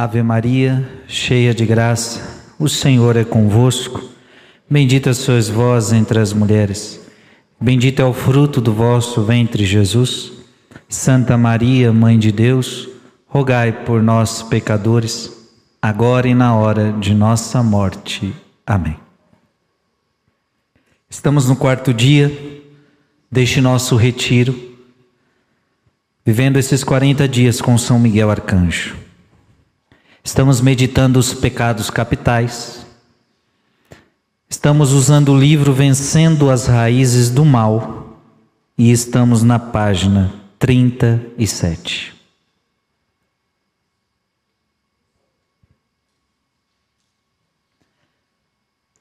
Ave Maria, cheia de graça, o Senhor é convosco. Bendita sois vós entre as mulheres. Bendito é o fruto do vosso ventre, Jesus. Santa Maria, Mãe de Deus, rogai por nós, pecadores, agora e na hora de nossa morte. Amém. Estamos no quarto dia deste nosso retiro, vivendo esses 40 dias com São Miguel Arcanjo. Estamos meditando os pecados capitais. Estamos usando o livro Vencendo as Raízes do Mal e estamos na página 37.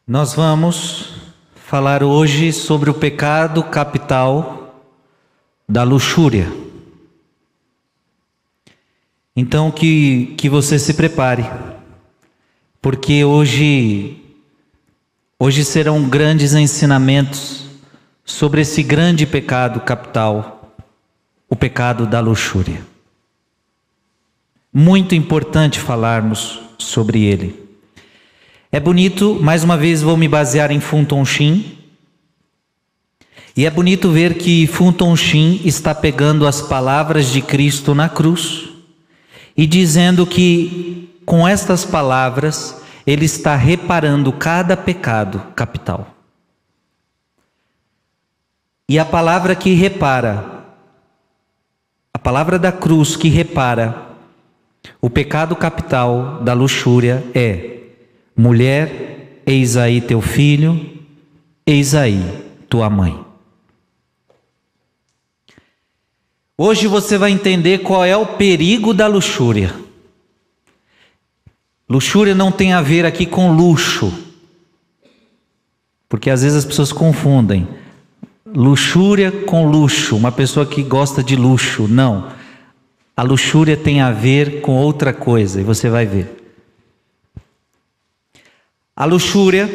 Nós vamos falar hoje sobre o pecado capital da luxúria. Então que, que você se prepare, porque hoje, hoje serão grandes ensinamentos sobre esse grande pecado capital, o pecado da luxúria. Muito importante falarmos sobre ele. É bonito, mais uma vez vou me basear em Funton Shin. E é bonito ver que Funton Shin está pegando as palavras de Cristo na cruz e dizendo que com estas palavras ele está reparando cada pecado capital. E a palavra que repara, a palavra da cruz que repara o pecado capital da luxúria é: mulher, eis aí teu filho, eis aí tua mãe. Hoje você vai entender qual é o perigo da luxúria. Luxúria não tem a ver aqui com luxo, porque às vezes as pessoas confundem luxúria com luxo, uma pessoa que gosta de luxo. Não. A luxúria tem a ver com outra coisa, e você vai ver. A luxúria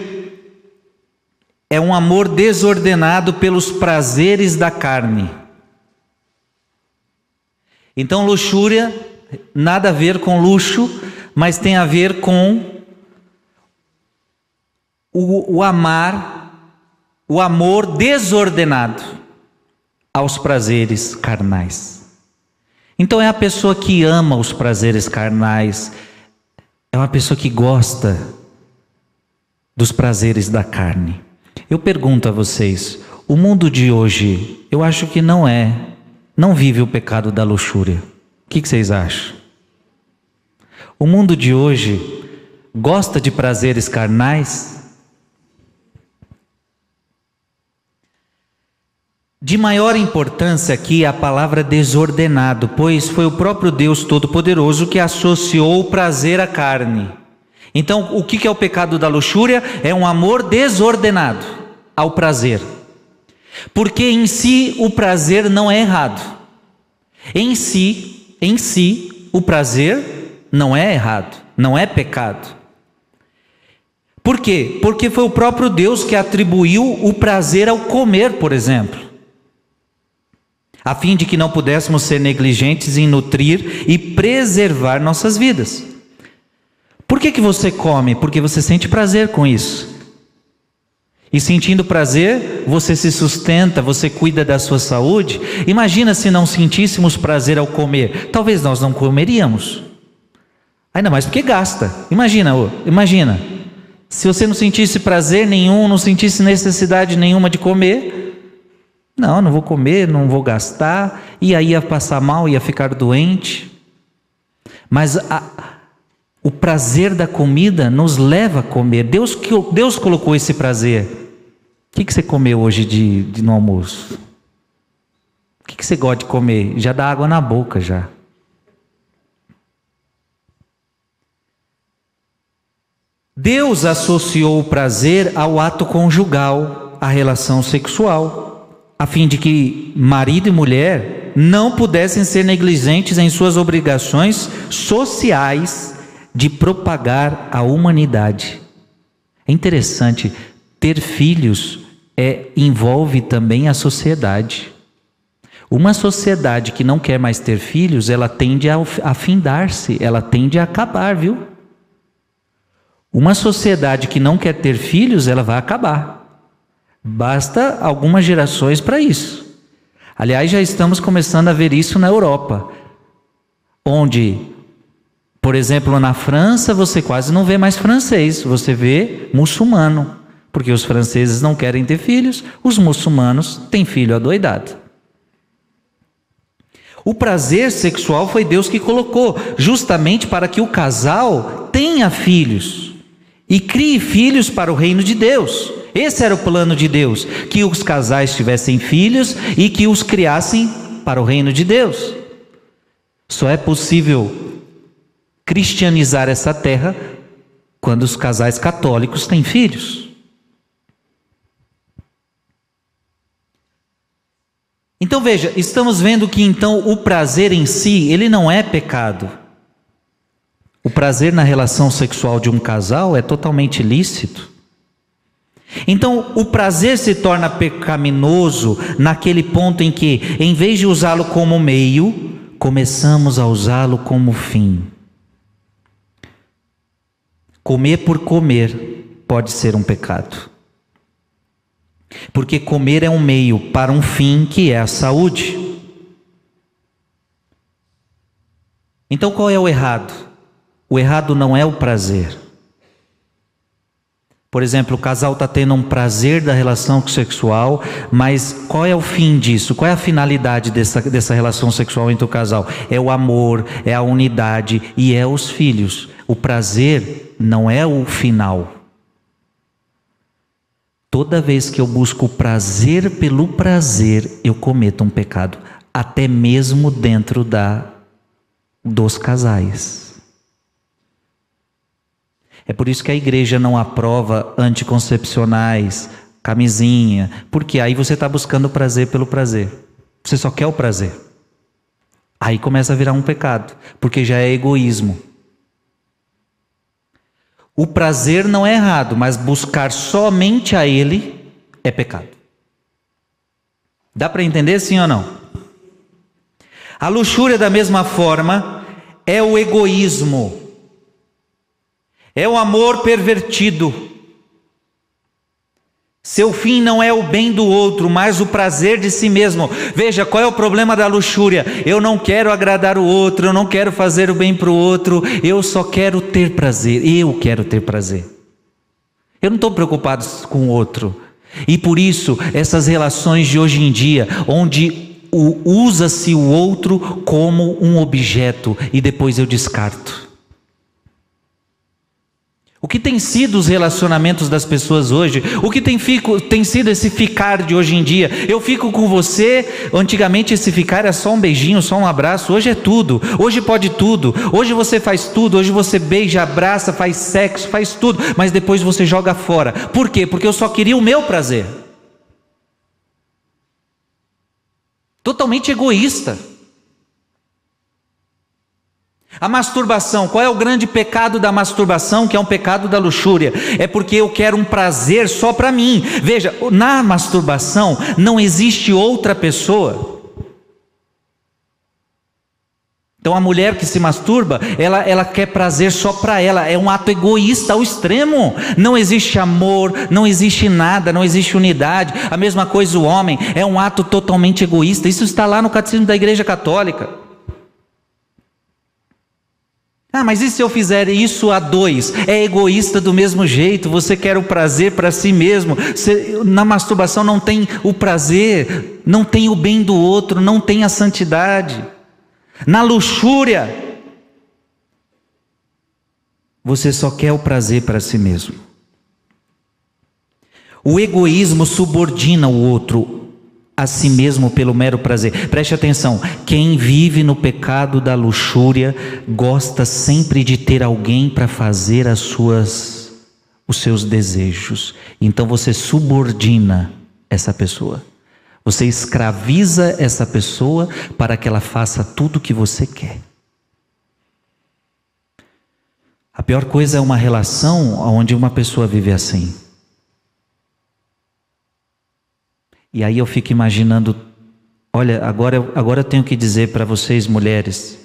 é um amor desordenado pelos prazeres da carne. Então, luxúria, nada a ver com luxo, mas tem a ver com o, o amar, o amor desordenado aos prazeres carnais. Então, é a pessoa que ama os prazeres carnais, é uma pessoa que gosta dos prazeres da carne. Eu pergunto a vocês, o mundo de hoje, eu acho que não é não vive o pecado da luxúria. O que, vocês acham? O mundo de hoje gosta de prazeres carnais? De maior importância aqui é a palavra desordenado, pois foi o próprio Deus Todo-Poderoso que associou o prazer à carne. Então, o que é o pecado da luxúria? É um amor desordenado ao prazer. Porque em si o prazer não é errado. Em si, em si, o prazer não é errado, não é pecado. Por quê? Porque foi o próprio Deus que atribuiu o prazer ao comer, por exemplo. A fim de que não pudéssemos ser negligentes em nutrir e preservar nossas vidas. Por que, que você come? Porque você sente prazer com isso. E sentindo prazer, você se sustenta, você cuida da sua saúde. Imagina se não sentíssemos prazer ao comer. Talvez nós não comeríamos. Ainda mais porque gasta. Imagina, imagina. Se você não sentisse prazer nenhum, não sentisse necessidade nenhuma de comer, não, não vou comer, não vou gastar, e aí ia passar mal, ia ficar doente. Mas a, o prazer da comida nos leva a comer. Deus, Deus colocou esse prazer. O que, que você comeu hoje de, de no almoço? O que, que você gosta de comer? Já dá água na boca já. Deus associou o prazer ao ato conjugal, à relação sexual, a fim de que marido e mulher não pudessem ser negligentes em suas obrigações sociais de propagar a humanidade. É interessante, ter filhos é, envolve também a sociedade. Uma sociedade que não quer mais ter filhos, ela tende a afindar-se, ela tende a acabar, viu? Uma sociedade que não quer ter filhos, ela vai acabar. Basta algumas gerações para isso. Aliás, já estamos começando a ver isso na Europa, onde, por exemplo, na França, você quase não vê mais francês, você vê muçulmano, porque os franceses não querem ter filhos, os muçulmanos têm filho adoidado. O prazer sexual foi Deus que colocou, justamente para que o casal tenha filhos e crie filhos para o reino de Deus. Esse era o plano de Deus: que os casais tivessem filhos e que os criassem para o reino de Deus. Só é possível cristianizar essa terra quando os casais católicos têm filhos. Então veja, estamos vendo que então o prazer em si, ele não é pecado. O prazer na relação sexual de um casal é totalmente lícito. Então, o prazer se torna pecaminoso naquele ponto em que, em vez de usá-lo como meio, começamos a usá-lo como fim. Comer por comer pode ser um pecado. Porque comer é um meio para um fim que é a saúde. Então, qual é o errado? O errado não é o prazer. Por exemplo, o casal está tendo um prazer da relação sexual, mas qual é o fim disso? Qual é a finalidade dessa, dessa relação sexual entre o casal? É o amor, é a unidade e é os filhos. O prazer não é o final. Toda vez que eu busco prazer pelo prazer, eu cometo um pecado, até mesmo dentro da dos casais. É por isso que a igreja não aprova anticoncepcionais, camisinha, porque aí você está buscando prazer pelo prazer. Você só quer o prazer. Aí começa a virar um pecado, porque já é egoísmo. O prazer não é errado, mas buscar somente a ele é pecado. Dá para entender sim ou não? A luxúria, da mesma forma, é o egoísmo. É o amor pervertido. Seu fim não é o bem do outro, mas o prazer de si mesmo. Veja, qual é o problema da luxúria? Eu não quero agradar o outro, eu não quero fazer o bem para o outro, eu só quero ter prazer. Eu quero ter prazer. Eu não estou preocupado com o outro. E por isso, essas relações de hoje em dia, onde usa-se o outro como um objeto e depois eu descarto. O que tem sido os relacionamentos das pessoas hoje? O que tem, fico, tem sido esse ficar de hoje em dia? Eu fico com você. Antigamente esse ficar era só um beijinho, só um abraço. Hoje é tudo. Hoje pode tudo. Hoje você faz tudo. Hoje você beija, abraça, faz sexo, faz tudo. Mas depois você joga fora. Por quê? Porque eu só queria o meu prazer. Totalmente egoísta. A masturbação, qual é o grande pecado da masturbação, que é um pecado da luxúria? É porque eu quero um prazer só para mim. Veja, na masturbação não existe outra pessoa. Então a mulher que se masturba, ela, ela quer prazer só para ela, é um ato egoísta ao extremo. Não existe amor, não existe nada, não existe unidade. A mesma coisa o homem, é um ato totalmente egoísta. Isso está lá no catecismo da Igreja Católica. Ah, mas e se eu fizer isso a dois? É egoísta do mesmo jeito, você quer o prazer para si mesmo. Você, na masturbação não tem o prazer, não tem o bem do outro, não tem a santidade. Na luxúria, você só quer o prazer para si mesmo. O egoísmo subordina o outro, a si mesmo pelo mero prazer. Preste atenção: quem vive no pecado da luxúria gosta sempre de ter alguém para fazer as suas os seus desejos. Então você subordina essa pessoa. Você escraviza essa pessoa para que ela faça tudo o que você quer. A pior coisa é uma relação onde uma pessoa vive assim. E aí eu fico imaginando Olha, agora, agora eu tenho que dizer para vocês, mulheres,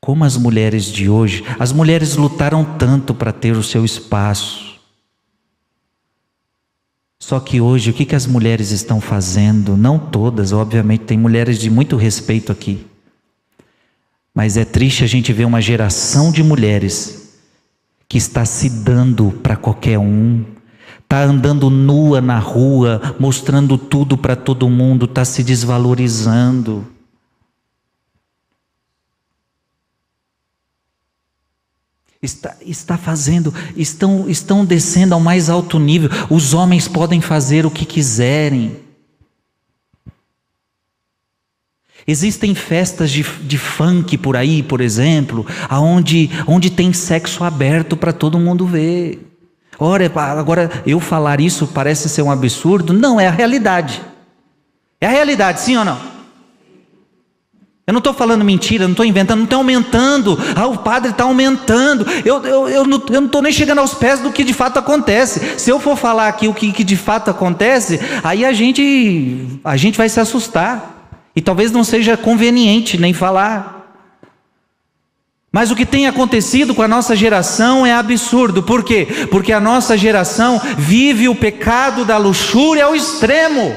como as mulheres de hoje, as mulheres lutaram tanto para ter o seu espaço. Só que hoje, o que, que as mulheres estão fazendo? Não todas, obviamente, tem mulheres de muito respeito aqui. Mas é triste a gente ver uma geração de mulheres que está se dando para qualquer um, está andando nua na rua, mostrando tudo para todo mundo, está se desvalorizando. Está, está fazendo, estão, estão descendo ao mais alto nível. Os homens podem fazer o que quiserem. Existem festas de, de funk por aí, por exemplo, aonde, onde tem sexo aberto para todo mundo ver. Ora, agora eu falar isso parece ser um absurdo? Não, é a realidade. É a realidade, sim ou não? Eu não estou falando mentira, não estou inventando, não estou aumentando. Ah, o padre está aumentando. Eu, eu, eu não estou nem chegando aos pés do que de fato acontece. Se eu for falar aqui o que, que de fato acontece, aí a gente, a gente vai se assustar. E talvez não seja conveniente nem falar. Mas o que tem acontecido com a nossa geração é absurdo. Por quê? Porque a nossa geração vive o pecado da luxúria ao extremo.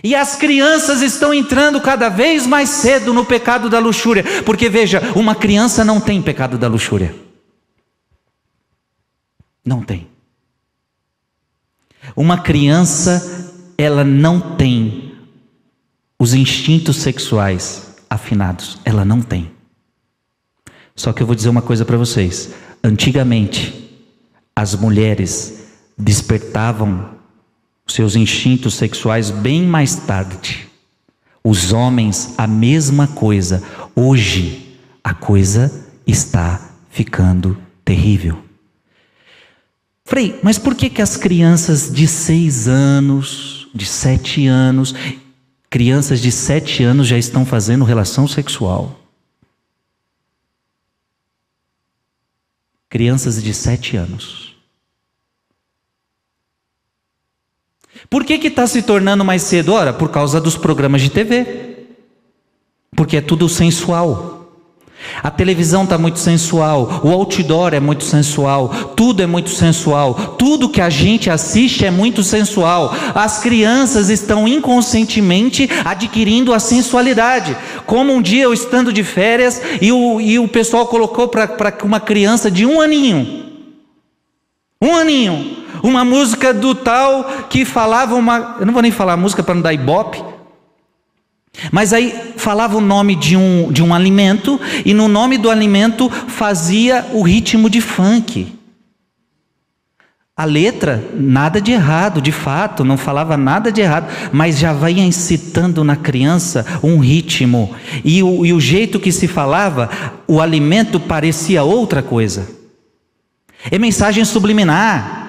E as crianças estão entrando cada vez mais cedo no pecado da luxúria. Porque veja, uma criança não tem pecado da luxúria. Não tem. Uma criança, ela não tem os instintos sexuais afinados, ela não tem. Só que eu vou dizer uma coisa para vocês: antigamente, as mulheres despertavam seus instintos sexuais bem mais tarde. Os homens, a mesma coisa. Hoje, a coisa está ficando terrível. Frei, mas por que, que as crianças de seis anos, de sete anos, crianças de sete anos já estão fazendo relação sexual? Crianças de sete anos. Por que está se tornando mais cedo? Ora, por causa dos programas de TV. Porque é tudo sensual. A televisão está muito sensual, o outdoor é muito sensual, tudo é muito sensual, tudo que a gente assiste é muito sensual. As crianças estão inconscientemente adquirindo a sensualidade. Como um dia eu estando de férias e o, e o pessoal colocou para uma criança de um aninho, um aninho, uma música do tal que falava uma. Eu não vou nem falar música para não dar ibope mas aí falava o nome de um, de um alimento, e no nome do alimento fazia o ritmo de funk. A letra, nada de errado, de fato, não falava nada de errado, mas já vai incitando na criança um ritmo. E o, e o jeito que se falava, o alimento parecia outra coisa. É mensagem subliminar.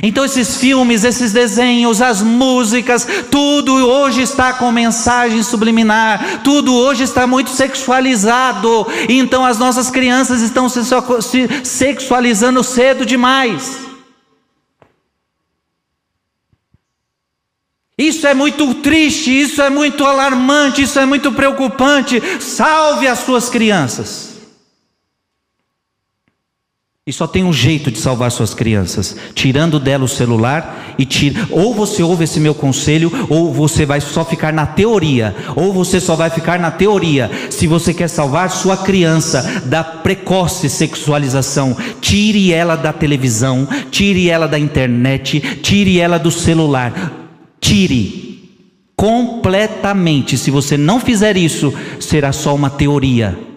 Então, esses filmes, esses desenhos, as músicas, tudo hoje está com mensagem subliminar, tudo hoje está muito sexualizado. Então, as nossas crianças estão se sexualizando cedo demais. Isso é muito triste, isso é muito alarmante, isso é muito preocupante. Salve as suas crianças. E só tem um jeito de salvar suas crianças, tirando dela o celular e tira. Ou você ouve esse meu conselho, ou você vai só ficar na teoria, ou você só vai ficar na teoria. Se você quer salvar sua criança da precoce sexualização, tire ela da televisão, tire ela da internet, tire ela do celular. Tire completamente. Se você não fizer isso, será só uma teoria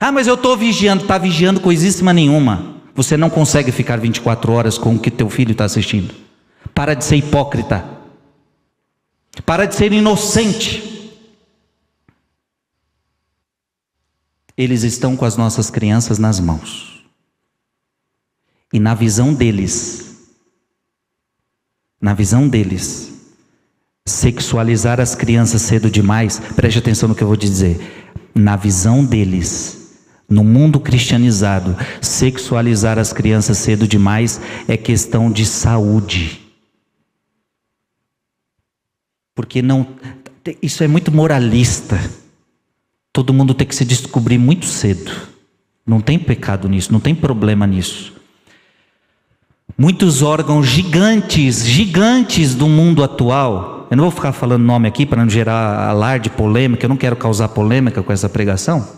ah, mas eu estou vigiando, está vigiando coisíssima nenhuma. Você não consegue ficar 24 horas com o que teu filho está assistindo. Para de ser hipócrita. Para de ser inocente. Eles estão com as nossas crianças nas mãos. E na visão deles, na visão deles, sexualizar as crianças cedo demais, preste atenção no que eu vou te dizer. Na visão deles, No mundo cristianizado, sexualizar as crianças cedo demais é questão de saúde. Porque não isso é muito moralista. Todo mundo tem que se descobrir muito cedo. Não tem pecado nisso, não tem problema nisso. Muitos órgãos gigantes, gigantes do mundo atual. Eu não vou ficar falando nome aqui para não gerar alarde, polêmica, eu não quero causar polêmica com essa pregação.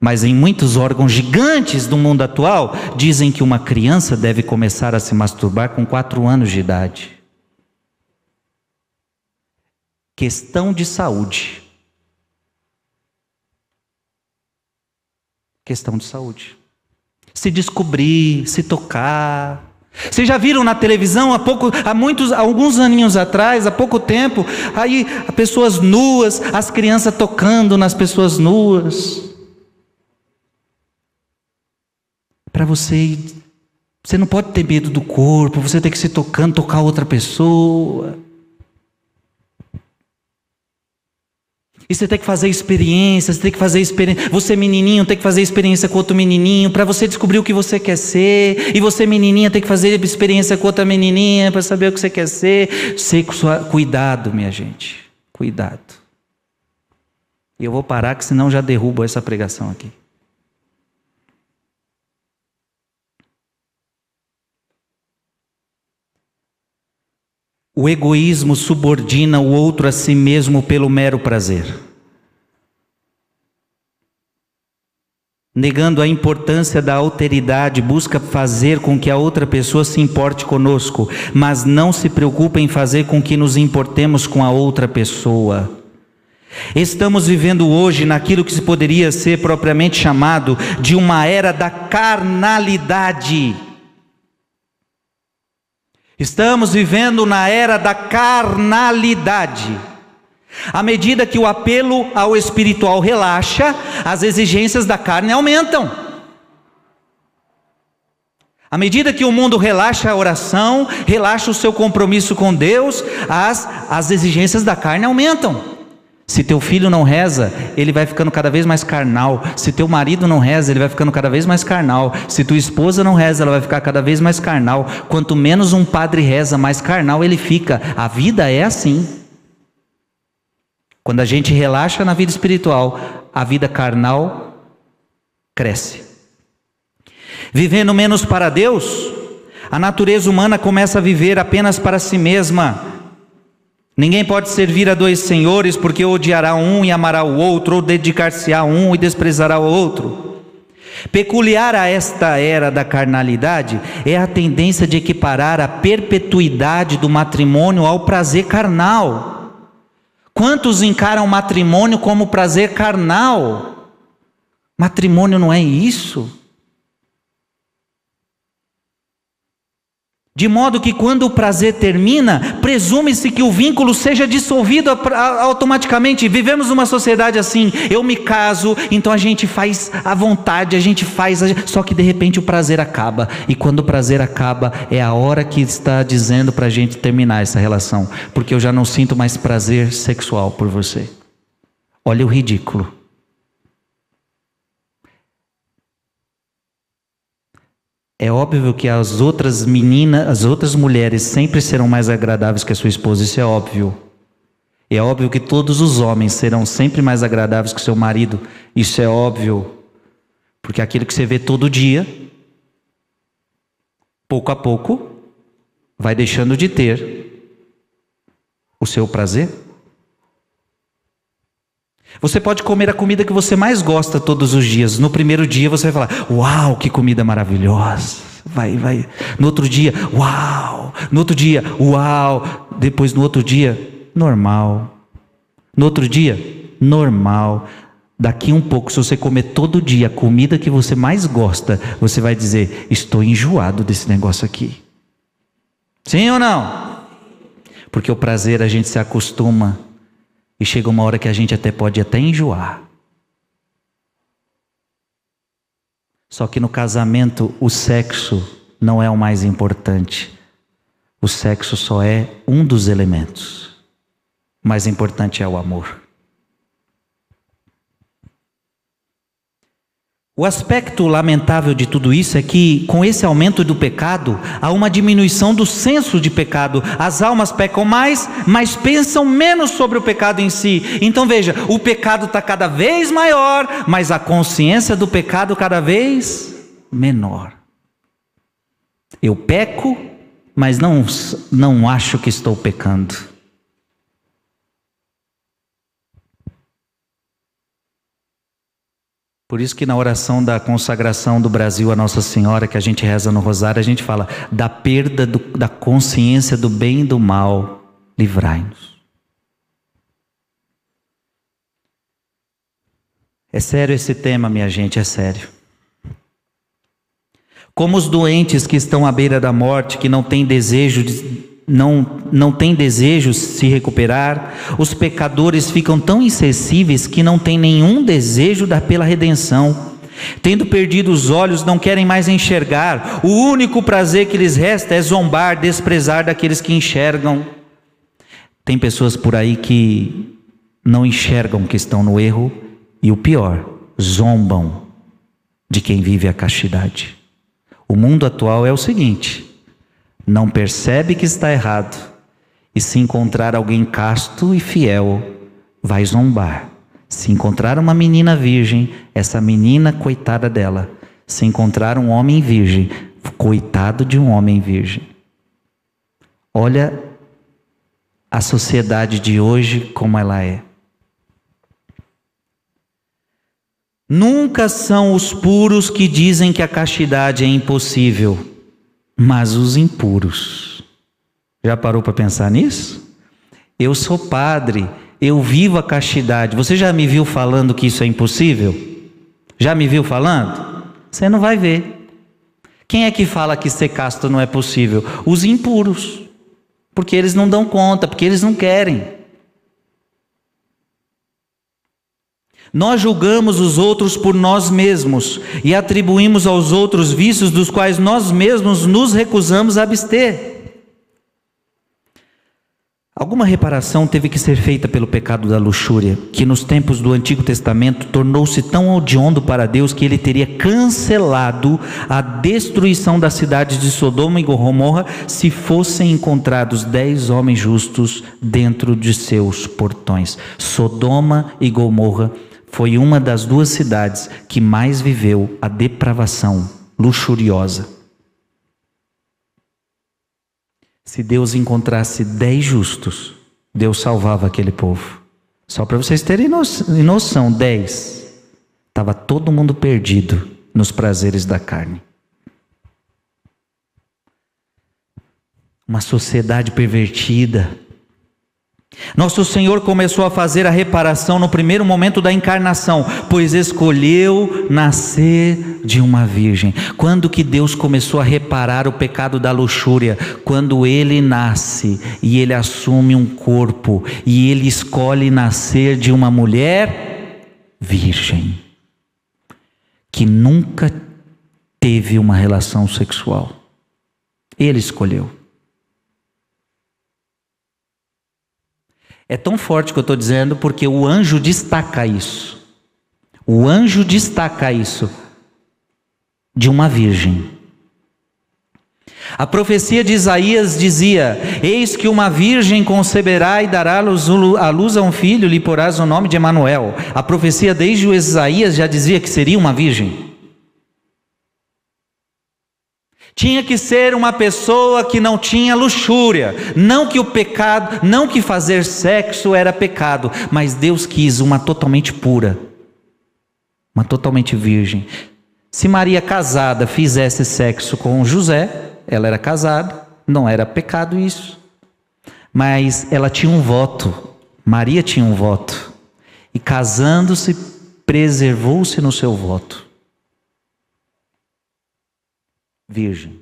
Mas em muitos órgãos gigantes do mundo atual, dizem que uma criança deve começar a se masturbar com quatro anos de idade. Questão de saúde. Questão de saúde. Se descobrir, se tocar. Vocês já viram na televisão há pouco, há muitos, alguns aninhos atrás, há pouco tempo, aí pessoas nuas, as crianças tocando nas pessoas nuas. Para você. Você não pode ter medo do corpo, você tem que se tocando, tocar outra pessoa. E você tem que fazer experiência, você tem que fazer experiência. Você menininho tem que fazer experiência com outro menininho para você descobrir o que você quer ser. E você menininha tem que fazer experiência com outra menininha para saber o que você quer ser. Sexual, cuidado, minha gente, cuidado. E eu vou parar que senão já derrubo essa pregação aqui. O egoísmo subordina o outro a si mesmo pelo mero prazer. Negando a importância da alteridade, busca fazer com que a outra pessoa se importe conosco, mas não se preocupa em fazer com que nos importemos com a outra pessoa. Estamos vivendo hoje naquilo que se poderia ser propriamente chamado de uma era da carnalidade. Estamos vivendo na era da carnalidade. À medida que o apelo ao espiritual relaxa, as exigências da carne aumentam. À medida que o mundo relaxa a oração, relaxa o seu compromisso com Deus, as, as exigências da carne aumentam. Se teu filho não reza, ele vai ficando cada vez mais carnal. Se teu marido não reza, ele vai ficando cada vez mais carnal. Se tua esposa não reza, ela vai ficar cada vez mais carnal. Quanto menos um padre reza, mais carnal ele fica. A vida é assim. Quando a gente relaxa na vida espiritual, a vida carnal cresce. Vivendo menos para Deus, a natureza humana começa a viver apenas para si mesma Ninguém pode servir a dois senhores, porque odiará um e amará o outro, ou dedicar-se a um e desprezará o outro. Peculiar a esta era da carnalidade é a tendência de equiparar a perpetuidade do matrimônio ao prazer carnal. Quantos encaram matrimônio como prazer carnal? Matrimônio não é isso. De modo que quando o prazer termina, presume-se que o vínculo seja dissolvido automaticamente. Vivemos uma sociedade assim: eu me caso, então a gente faz à vontade, a gente faz, só que de repente o prazer acaba. E quando o prazer acaba, é a hora que está dizendo para a gente terminar essa relação, porque eu já não sinto mais prazer sexual por você. Olha o ridículo. É óbvio que as outras meninas, as outras mulheres sempre serão mais agradáveis que a sua esposa, isso é óbvio. É óbvio que todos os homens serão sempre mais agradáveis que seu marido, isso é óbvio. Porque aquilo que você vê todo dia, pouco a pouco, vai deixando de ter o seu prazer. Você pode comer a comida que você mais gosta todos os dias. No primeiro dia você vai falar: "Uau, que comida maravilhosa". Vai, vai. No outro dia, uau. No outro dia, uau. Depois no outro dia, normal. No outro dia, normal. Daqui um pouco, se você comer todo dia a comida que você mais gosta, você vai dizer: "Estou enjoado desse negócio aqui". Sim ou não? Porque o prazer a gente se acostuma e chega uma hora que a gente até pode até enjoar. Só que no casamento o sexo não é o mais importante. O sexo só é um dos elementos. O mais importante é o amor. O aspecto lamentável de tudo isso é que, com esse aumento do pecado, há uma diminuição do senso de pecado. As almas pecam mais, mas pensam menos sobre o pecado em si. Então veja: o pecado está cada vez maior, mas a consciência do pecado cada vez menor. Eu peco, mas não, não acho que estou pecando. Por isso que na oração da consagração do Brasil a Nossa Senhora, que a gente reza no rosário, a gente fala da perda do, da consciência do bem e do mal, livrai-nos. É sério esse tema, minha gente, é sério. Como os doentes que estão à beira da morte, que não têm desejo de, não, não tem desejo de se recuperar, os pecadores ficam tão insensíveis que não têm nenhum desejo da, pela redenção. Tendo perdido os olhos, não querem mais enxergar. O único prazer que lhes resta é zombar, desprezar daqueles que enxergam. Tem pessoas por aí que não enxergam que estão no erro e o pior, zombam de quem vive a castidade. O mundo atual é o seguinte: não percebe que está errado, e se encontrar alguém casto e fiel, vai zombar. Se encontrar uma menina virgem, essa menina, coitada dela. Se encontrar um homem virgem, coitado de um homem virgem. Olha a sociedade de hoje como ela é. Nunca são os puros que dizem que a castidade é impossível mas os impuros. Já parou para pensar nisso? Eu sou padre, eu vivo a castidade. Você já me viu falando que isso é impossível? Já me viu falando? Você não vai ver. Quem é que fala que ser casto não é possível? Os impuros. Porque eles não dão conta, porque eles não querem. Nós julgamos os outros por nós mesmos e atribuímos aos outros vícios dos quais nós mesmos nos recusamos a abster. Alguma reparação teve que ser feita pelo pecado da luxúria, que nos tempos do Antigo Testamento tornou-se tão odiondo para Deus que ele teria cancelado a destruição das cidades de Sodoma e Gomorra se fossem encontrados dez homens justos dentro de seus portões. Sodoma e Gomorra foi uma das duas cidades que mais viveu a depravação luxuriosa. Se Deus encontrasse dez justos, Deus salvava aquele povo. Só para vocês terem noção, dez. Estava todo mundo perdido nos prazeres da carne. Uma sociedade pervertida, nosso Senhor começou a fazer a reparação no primeiro momento da encarnação, pois escolheu nascer de uma virgem. Quando que Deus começou a reparar o pecado da luxúria? Quando ele nasce e ele assume um corpo e ele escolhe nascer de uma mulher virgem que nunca teve uma relação sexual. Ele escolheu. É tão forte que eu estou dizendo porque o anjo destaca isso. O anjo destaca isso de uma virgem. A profecia de Isaías dizia: Eis que uma virgem conceberá e dará a luz a um filho, lhe porás o nome de Emanuel. A profecia desde o Isaías já dizia que seria uma virgem. Tinha que ser uma pessoa que não tinha luxúria, não que o pecado, não que fazer sexo era pecado, mas Deus quis uma totalmente pura, uma totalmente virgem. Se Maria casada fizesse sexo com José, ela era casada, não era pecado isso. Mas ela tinha um voto, Maria tinha um voto, e casando-se, preservou-se no seu voto virgem.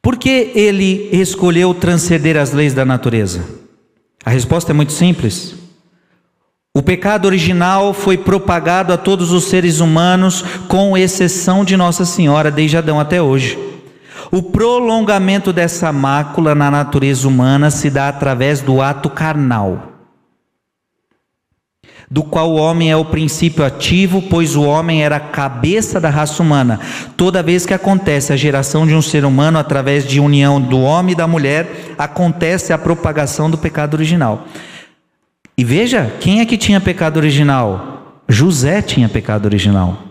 Por que ele escolheu transcender as leis da natureza? A resposta é muito simples. O pecado original foi propagado a todos os seres humanos, com exceção de Nossa Senhora, desde Adão até hoje. O prolongamento dessa mácula na natureza humana se dá através do ato carnal. Do qual o homem é o princípio ativo, pois o homem era a cabeça da raça humana. Toda vez que acontece a geração de um ser humano através de união do homem e da mulher, acontece a propagação do pecado original. E veja, quem é que tinha pecado original? José tinha pecado original.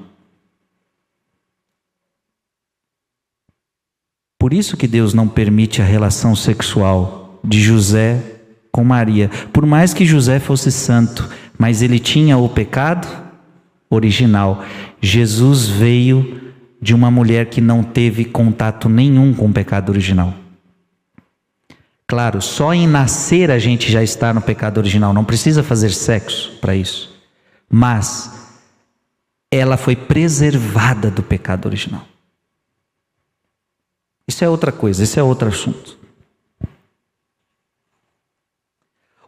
Por isso que Deus não permite a relação sexual de José com Maria. Por mais que José fosse santo, mas ele tinha o pecado original. Jesus veio de uma mulher que não teve contato nenhum com o pecado original. Claro, só em nascer a gente já está no pecado original, não precisa fazer sexo para isso. Mas ela foi preservada do pecado original. Isso é outra coisa, esse é outro assunto.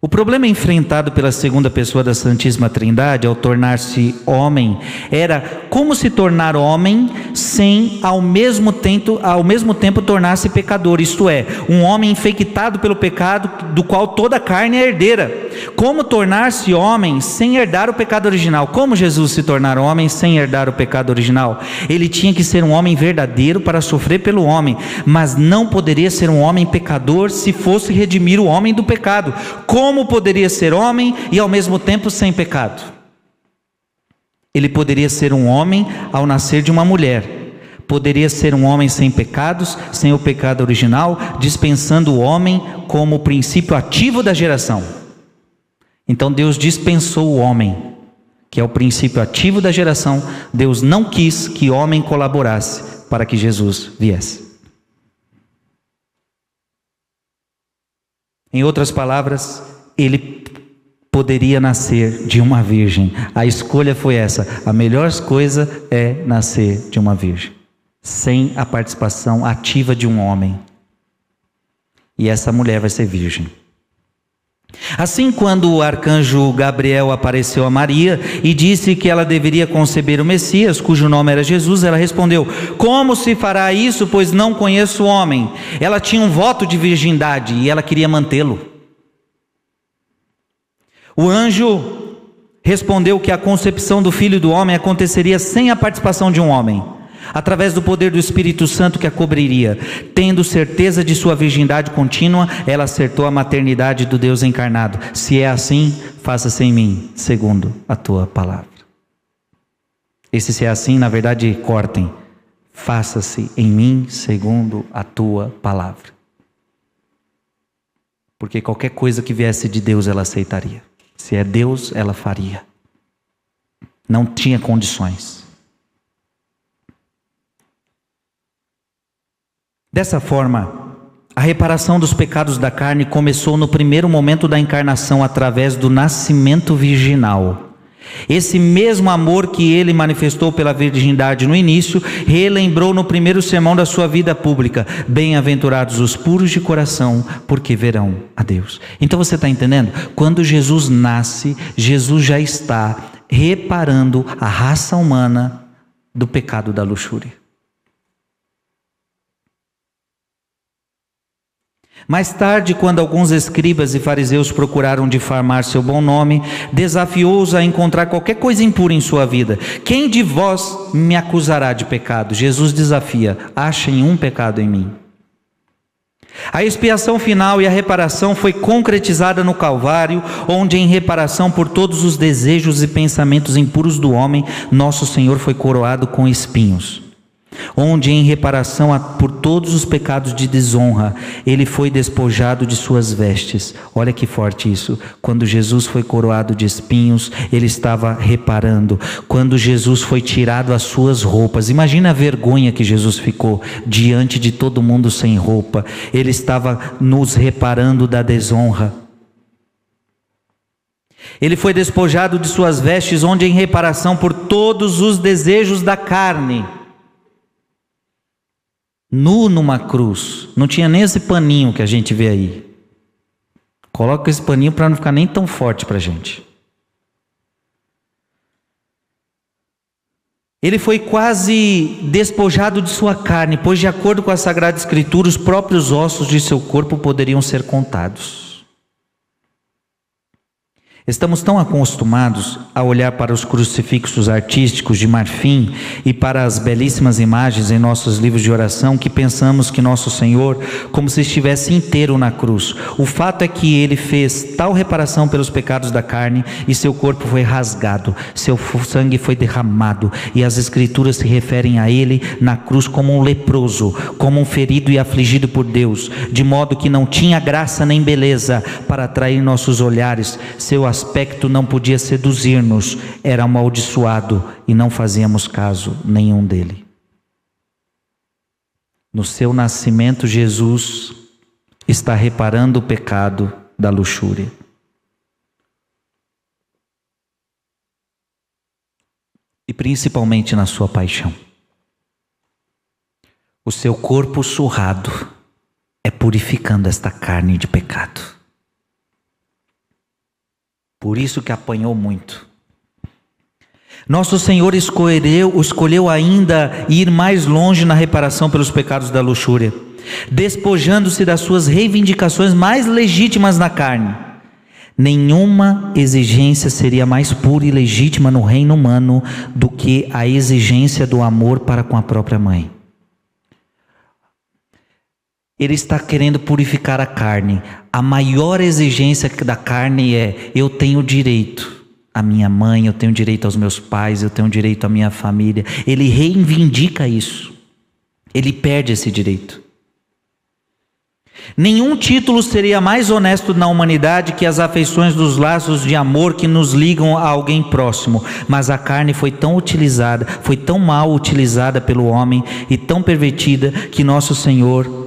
O problema enfrentado pela segunda pessoa da Santíssima Trindade ao tornar-se homem era como se tornar homem sem ao mesmo tempo, ao mesmo tempo tornar-se pecador, isto é, um homem infectado pelo pecado do qual toda a carne é herdeira. Como tornar-se homem sem herdar o pecado original? Como Jesus se tornar homem sem herdar o pecado original? Ele tinha que ser um homem verdadeiro para sofrer pelo homem, mas não poderia ser um homem pecador se fosse redimir o homem do pecado. Como poderia ser homem e ao mesmo tempo sem pecado? Ele poderia ser um homem ao nascer de uma mulher. Poderia ser um homem sem pecados, sem o pecado original, dispensando o homem como o princípio ativo da geração. Então Deus dispensou o homem, que é o princípio ativo da geração. Deus não quis que homem colaborasse para que Jesus viesse. Em outras palavras, ele poderia nascer de uma virgem. A escolha foi essa. A melhor coisa é nascer de uma virgem, sem a participação ativa de um homem. E essa mulher vai ser virgem. Assim, quando o arcanjo Gabriel apareceu a Maria e disse que ela deveria conceber o Messias, cujo nome era Jesus, ela respondeu: Como se fará isso, pois não conheço o homem? Ela tinha um voto de virgindade e ela queria mantê-lo. O anjo respondeu que a concepção do filho do homem aconteceria sem a participação de um homem, através do poder do Espírito Santo que a cobriria. Tendo certeza de sua virgindade contínua, ela acertou a maternidade do Deus encarnado. Se é assim, faça-se em mim, segundo a tua palavra. Esse se é assim, na verdade, cortem. Faça-se em mim segundo a tua palavra. Porque qualquer coisa que viesse de Deus ela aceitaria. Se é Deus, ela faria. Não tinha condições. Dessa forma, a reparação dos pecados da carne começou no primeiro momento da encarnação através do nascimento virginal. Esse mesmo amor que ele manifestou pela virgindade no início, relembrou no primeiro sermão da sua vida pública: Bem-aventurados os puros de coração, porque verão a Deus. Então você está entendendo? Quando Jesus nasce, Jesus já está reparando a raça humana do pecado da luxúria. Mais tarde, quando alguns escribas e fariseus procuraram difamar seu bom nome, desafiou-os a encontrar qualquer coisa impura em sua vida. Quem de vós me acusará de pecado? Jesus desafia: achem um pecado em mim. A expiação final e a reparação foi concretizada no Calvário, onde, em reparação por todos os desejos e pensamentos impuros do homem, nosso Senhor foi coroado com espinhos onde, em reparação a, por todos os pecados de desonra, ele foi despojado de suas vestes. Olha que forte isso. Quando Jesus foi coroado de espinhos, ele estava reparando. Quando Jesus foi tirado as suas roupas, imagina a vergonha que Jesus ficou diante de todo mundo sem roupa. Ele estava nos reparando da desonra. Ele foi despojado de suas vestes, onde, em reparação por todos os desejos da carne, nu numa cruz. Não tinha nem esse paninho que a gente vê aí. Coloca esse paninho para não ficar nem tão forte para a gente. Ele foi quase despojado de sua carne, pois, de acordo com a Sagrada Escritura, os próprios ossos de seu corpo poderiam ser contados. Estamos tão acostumados a olhar para os crucifixos artísticos de marfim e para as belíssimas imagens em nossos livros de oração que pensamos que nosso Senhor como se estivesse inteiro na cruz. O fato é que ele fez tal reparação pelos pecados da carne e seu corpo foi rasgado, seu sangue foi derramado e as escrituras se referem a ele na cruz como um leproso, como um ferido e afligido por Deus, de modo que não tinha graça nem beleza para atrair nossos olhares. Seu aspecto não podia seduzir-nos, era amaldiçoado e não fazíamos caso nenhum dele. No seu nascimento, Jesus está reparando o pecado da luxúria. E principalmente na sua paixão. O seu corpo surrado é purificando esta carne de pecado. Por isso que apanhou muito. Nosso Senhor escolheu, escolheu ainda ir mais longe na reparação pelos pecados da luxúria, despojando-se das suas reivindicações mais legítimas na carne. Nenhuma exigência seria mais pura e legítima no reino humano do que a exigência do amor para com a própria mãe. Ele está querendo purificar a carne. A maior exigência da carne é: eu tenho direito à minha mãe, eu tenho direito aos meus pais, eu tenho direito à minha família. Ele reivindica isso. Ele perde esse direito. Nenhum título seria mais honesto na humanidade que as afeições dos laços de amor que nos ligam a alguém próximo, mas a carne foi tão utilizada, foi tão mal utilizada pelo homem e tão pervertida que nosso Senhor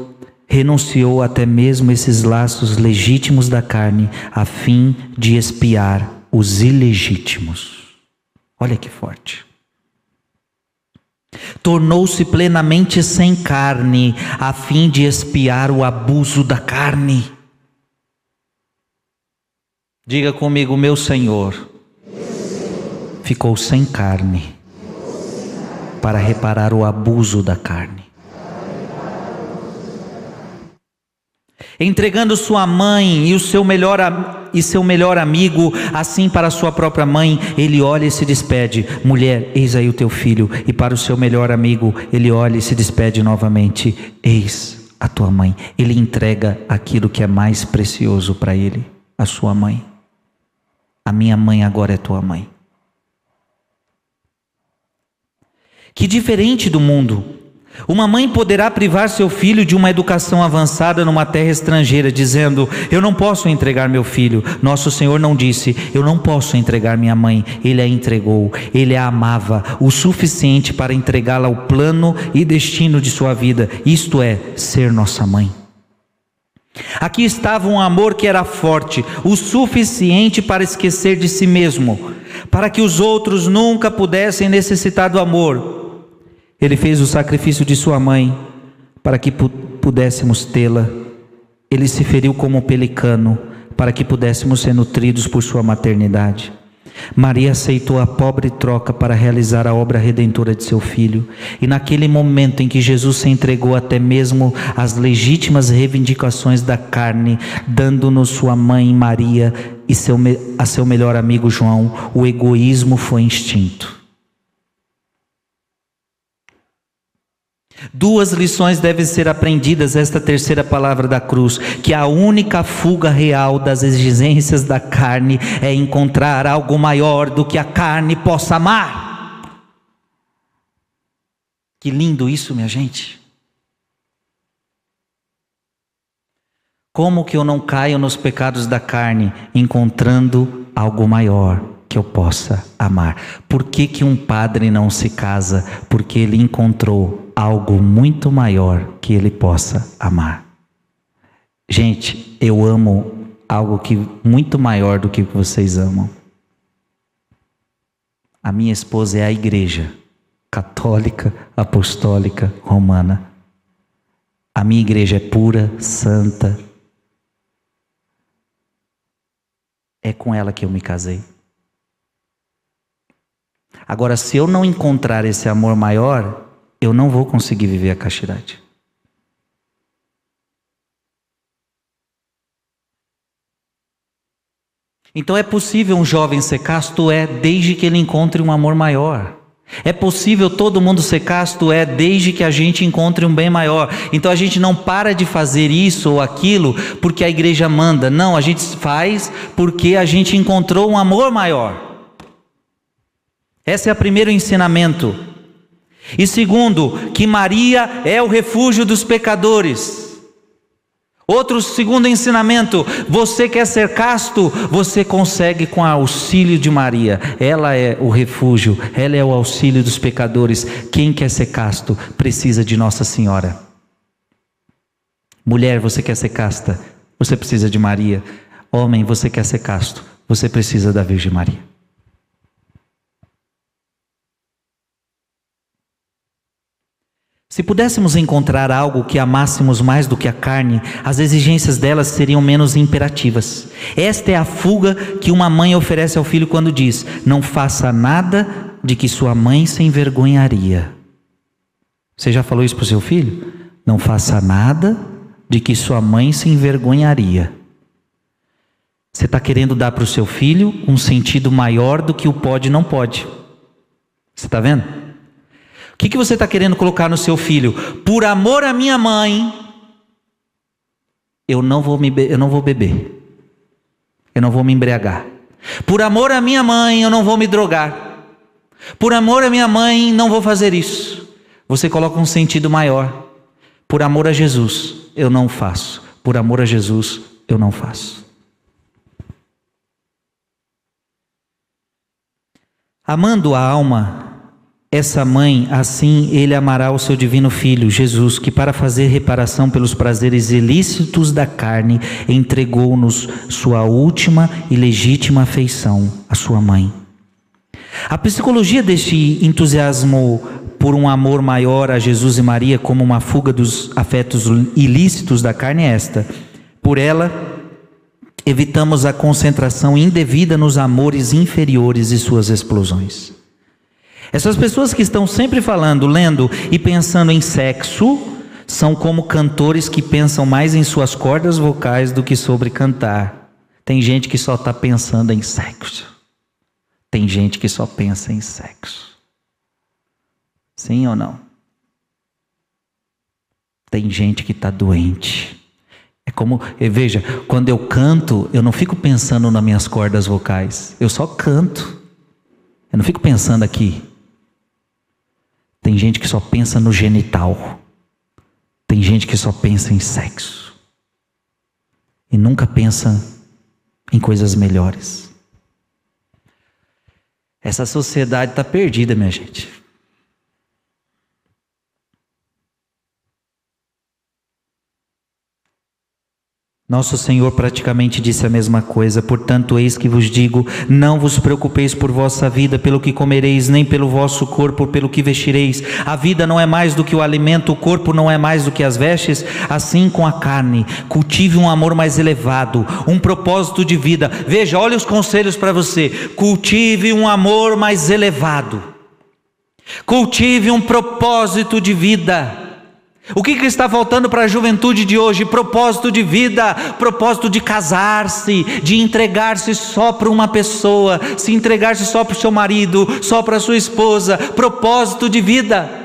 renunciou até mesmo esses laços legítimos da carne, a fim de espiar os ilegítimos. Olha que forte. Tornou-se plenamente sem carne, a fim de espiar o abuso da carne. Diga comigo, meu Senhor, ficou sem carne para reparar o abuso da carne. Entregando sua mãe e o seu melhor e seu melhor amigo assim para sua própria mãe, ele olha e se despede: "Mulher, eis aí o teu filho". E para o seu melhor amigo, ele olha e se despede novamente: "Eis a tua mãe". Ele entrega aquilo que é mais precioso para ele, a sua mãe. A minha mãe agora é tua mãe. Que diferente do mundo uma mãe poderá privar seu filho de uma educação avançada numa terra estrangeira, dizendo: Eu não posso entregar meu filho. Nosso Senhor não disse: Eu não posso entregar minha mãe. Ele a entregou, ele a amava o suficiente para entregá-la ao plano e destino de sua vida, isto é, ser nossa mãe. Aqui estava um amor que era forte, o suficiente para esquecer de si mesmo, para que os outros nunca pudessem necessitar do amor ele fez o sacrifício de sua mãe para que pudéssemos tê-la. Ele se feriu como um pelicano para que pudéssemos ser nutridos por sua maternidade. Maria aceitou a pobre troca para realizar a obra redentora de seu filho, e naquele momento em que Jesus se entregou até mesmo às legítimas reivindicações da carne, dando-nos sua mãe Maria e seu, a seu melhor amigo João, o egoísmo foi extinto. Duas lições devem ser aprendidas esta terceira palavra da cruz, que a única fuga real das exigências da carne é encontrar algo maior do que a carne possa amar. Que lindo isso, minha gente. Como que eu não caio nos pecados da carne encontrando algo maior? Que eu possa amar. Por que, que um padre não se casa? Porque ele encontrou algo muito maior que ele possa amar. Gente, eu amo algo que muito maior do que vocês amam. A minha esposa é a igreja católica, apostólica, romana. A minha igreja é pura, santa. É com ela que eu me casei. Agora, se eu não encontrar esse amor maior, eu não vou conseguir viver a castidade. Então é possível um jovem ser casto? É, desde que ele encontre um amor maior. É possível todo mundo ser casto? É, desde que a gente encontre um bem maior. Então a gente não para de fazer isso ou aquilo porque a igreja manda. Não, a gente faz porque a gente encontrou um amor maior. Esse é o primeiro ensinamento. E segundo, que Maria é o refúgio dos pecadores. Outro segundo ensinamento: você quer ser casto, você consegue com o auxílio de Maria. Ela é o refúgio, ela é o auxílio dos pecadores. Quem quer ser casto precisa de Nossa Senhora. Mulher, você quer ser casta, você precisa de Maria. Homem, você quer ser casto, você precisa da Virgem Maria. Se pudéssemos encontrar algo que amássemos mais do que a carne, as exigências delas seriam menos imperativas. Esta é a fuga que uma mãe oferece ao filho quando diz: Não faça nada de que sua mãe se envergonharia. Você já falou isso para o seu filho? Não faça nada de que sua mãe se envergonharia. Você está querendo dar para o seu filho um sentido maior do que o pode e não pode. Você está vendo? O que, que você está querendo colocar no seu filho? Por amor à minha mãe, eu não vou me eu não vou beber. Eu não vou me embriagar. Por amor à minha mãe, eu não vou me drogar. Por amor à minha mãe, não vou fazer isso. Você coloca um sentido maior. Por amor a Jesus, eu não faço. Por amor a Jesus, eu não faço. Amando a alma essa mãe, assim ele amará o seu divino filho, Jesus, que para fazer reparação pelos prazeres ilícitos da carne, entregou-nos sua última e legítima afeição, a sua mãe. A psicologia deste entusiasmo por um amor maior a Jesus e Maria como uma fuga dos afetos ilícitos da carne é esta. Por ela, evitamos a concentração indevida nos amores inferiores e suas explosões. Essas pessoas que estão sempre falando, lendo e pensando em sexo, são como cantores que pensam mais em suas cordas vocais do que sobre cantar. Tem gente que só está pensando em sexo. Tem gente que só pensa em sexo. Sim ou não? Tem gente que está doente. É como, veja, quando eu canto, eu não fico pensando nas minhas cordas vocais. Eu só canto. Eu não fico pensando aqui. Tem gente que só pensa no genital. Tem gente que só pensa em sexo. E nunca pensa em coisas melhores. Essa sociedade está perdida, minha gente. Nosso Senhor praticamente disse a mesma coisa, portanto, eis que vos digo: não vos preocupeis por vossa vida, pelo que comereis, nem pelo vosso corpo, pelo que vestireis. A vida não é mais do que o alimento, o corpo não é mais do que as vestes. Assim com a carne, cultive um amor mais elevado, um propósito de vida. Veja, olha os conselhos para você: cultive um amor mais elevado, cultive um propósito de vida. O que, que está faltando para a juventude de hoje? Propósito de vida, propósito de casar-se, de entregar-se só para uma pessoa, se entregar-se só para o seu marido, só para a sua esposa, propósito de vida.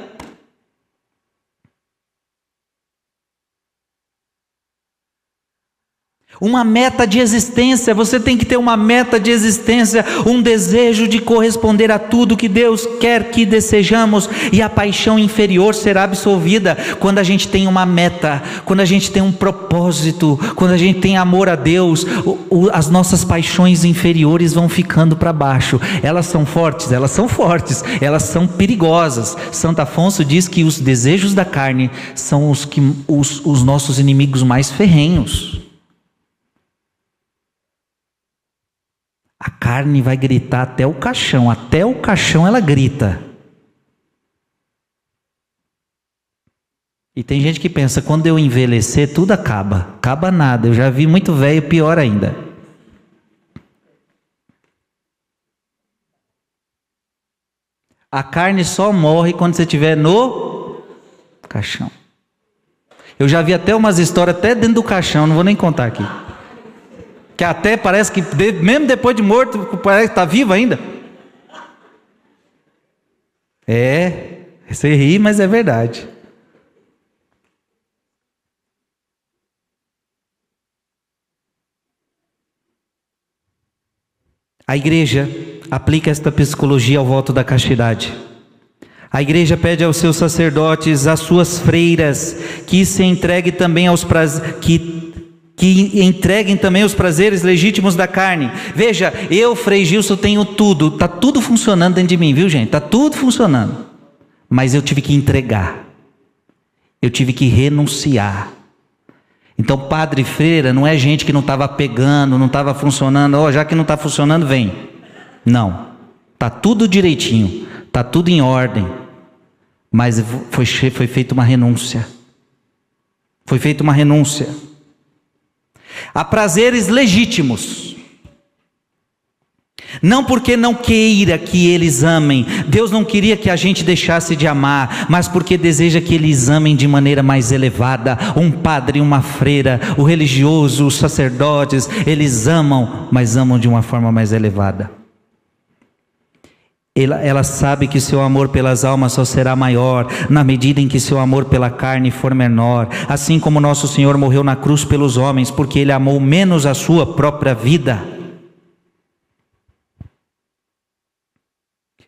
Uma meta de existência, você tem que ter uma meta de existência, um desejo de corresponder a tudo que Deus quer que desejamos, e a paixão inferior será absolvida quando a gente tem uma meta, quando a gente tem um propósito, quando a gente tem amor a Deus, as nossas paixões inferiores vão ficando para baixo. Elas são fortes, elas são fortes, elas são perigosas. Santo Afonso diz que os desejos da carne são os, que, os, os nossos inimigos mais ferrenhos. A carne vai gritar até o caixão, até o caixão ela grita. E tem gente que pensa, quando eu envelhecer, tudo acaba. Acaba nada. Eu já vi muito velho, pior ainda. A carne só morre quando você estiver no caixão. Eu já vi até umas histórias até dentro do caixão, não vou nem contar aqui. Que até parece que, mesmo depois de morto, parece que está vivo ainda. É, você ri, mas é verdade. A igreja aplica esta psicologia ao voto da castidade. A igreja pede aos seus sacerdotes, às suas freiras, que se entregue também aos prazeres, que, que entreguem também os prazeres legítimos da carne. Veja, eu, Frei Gilson, tenho tudo, está tudo funcionando dentro de mim, viu gente? Está tudo funcionando. Mas eu tive que entregar, eu tive que renunciar. Então, padre freira não é gente que não estava pegando, não estava funcionando, oh, já que não está funcionando, vem. Não, está tudo direitinho, está tudo em ordem, mas foi, foi feita uma renúncia. Foi feita uma renúncia. Há prazeres legítimos. Não porque não queira que eles amem, Deus não queria que a gente deixasse de amar, mas porque deseja que eles amem de maneira mais elevada. Um padre, uma freira, o religioso, os sacerdotes, eles amam, mas amam de uma forma mais elevada. Ela, ela, sabe que seu amor pelas almas só será maior na medida em que seu amor pela carne for menor, assim como nosso Senhor morreu na cruz pelos homens, porque ele amou menos a sua própria vida.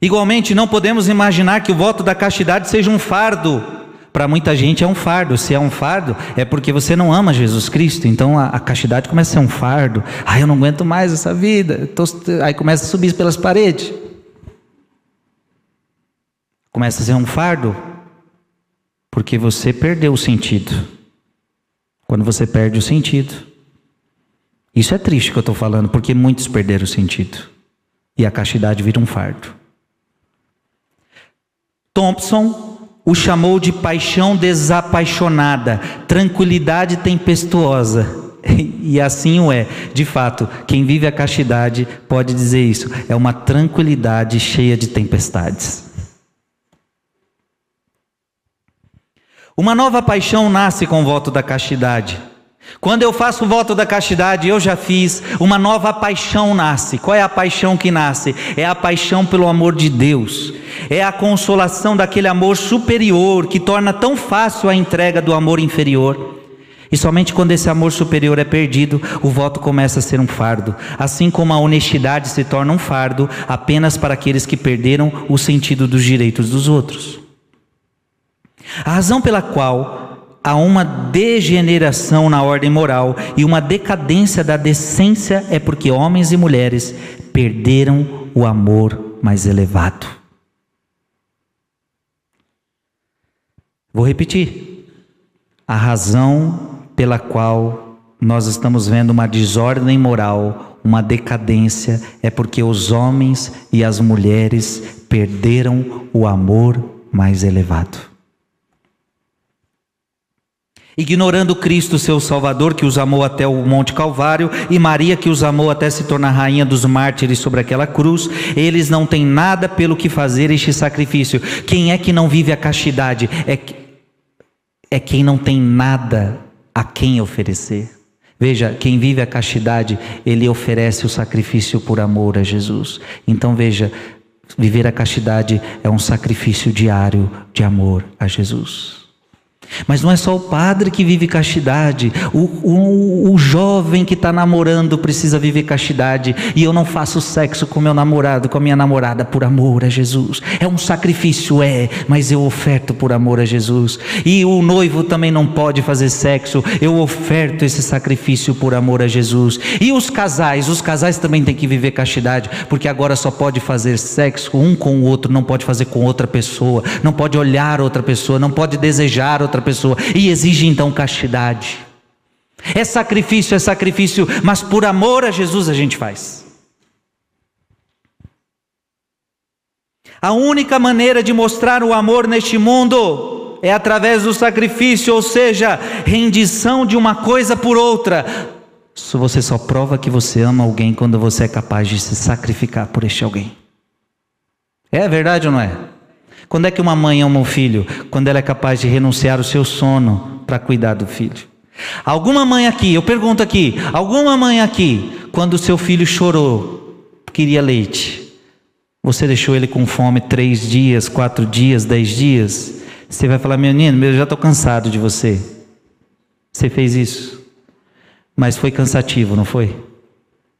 Igualmente, não podemos imaginar que o voto da castidade seja um fardo. Para muita gente é um fardo. Se é um fardo, é porque você não ama Jesus Cristo. Então a, a castidade começa a ser um fardo. Ah, eu não aguento mais essa vida. Tô, aí começa a subir pelas paredes. Começa a ser um fardo porque você perdeu o sentido. Quando você perde o sentido. Isso é triste que eu estou falando, porque muitos perderam o sentido. E a castidade vira um fardo. Thompson o chamou de paixão desapaixonada, tranquilidade tempestuosa. E assim o é. De fato, quem vive a castidade pode dizer isso. É uma tranquilidade cheia de tempestades. Uma nova paixão nasce com o voto da castidade. Quando eu faço o voto da castidade, eu já fiz, uma nova paixão nasce. Qual é a paixão que nasce? É a paixão pelo amor de Deus. É a consolação daquele amor superior que torna tão fácil a entrega do amor inferior. E somente quando esse amor superior é perdido, o voto começa a ser um fardo. Assim como a honestidade se torna um fardo apenas para aqueles que perderam o sentido dos direitos dos outros. A razão pela qual há uma degeneração na ordem moral e uma decadência da decência é porque homens e mulheres perderam o amor mais elevado. Vou repetir. A razão pela qual nós estamos vendo uma desordem moral, uma decadência, é porque os homens e as mulheres perderam o amor mais elevado ignorando Cristo, seu Salvador, que os amou até o Monte Calvário, e Maria, que os amou até se tornar rainha dos mártires sobre aquela cruz, eles não têm nada pelo que fazer este sacrifício. Quem é que não vive a castidade? É, é quem não tem nada a quem oferecer. Veja, quem vive a castidade, ele oferece o sacrifício por amor a Jesus. Então veja, viver a castidade é um sacrifício diário de amor a Jesus. Mas não é só o padre que vive castidade, o, o, o jovem que está namorando precisa viver castidade, e eu não faço sexo com meu namorado, com a minha namorada, por amor a Jesus. É um sacrifício, é, mas eu oferto por amor a Jesus. E o noivo também não pode fazer sexo, eu oferto esse sacrifício por amor a Jesus. E os casais, os casais também têm que viver castidade, porque agora só pode fazer sexo um com o outro, não pode fazer com outra pessoa, não pode olhar outra pessoa, não pode desejar outra outra pessoa e exige então castidade. É sacrifício, é sacrifício, mas por amor a Jesus a gente faz. A única maneira de mostrar o amor neste mundo é através do sacrifício, ou seja, rendição de uma coisa por outra. Você só prova que você ama alguém quando você é capaz de se sacrificar por este alguém. É verdade ou não é? Quando é que uma mãe ama um filho? Quando ela é capaz de renunciar o seu sono para cuidar do filho. Alguma mãe aqui, eu pergunto aqui, alguma mãe aqui, quando seu filho chorou, queria leite, você deixou ele com fome três dias, quatro dias, dez dias? Você vai falar, menino, eu já estou cansado de você. Você fez isso. Mas foi cansativo, não foi?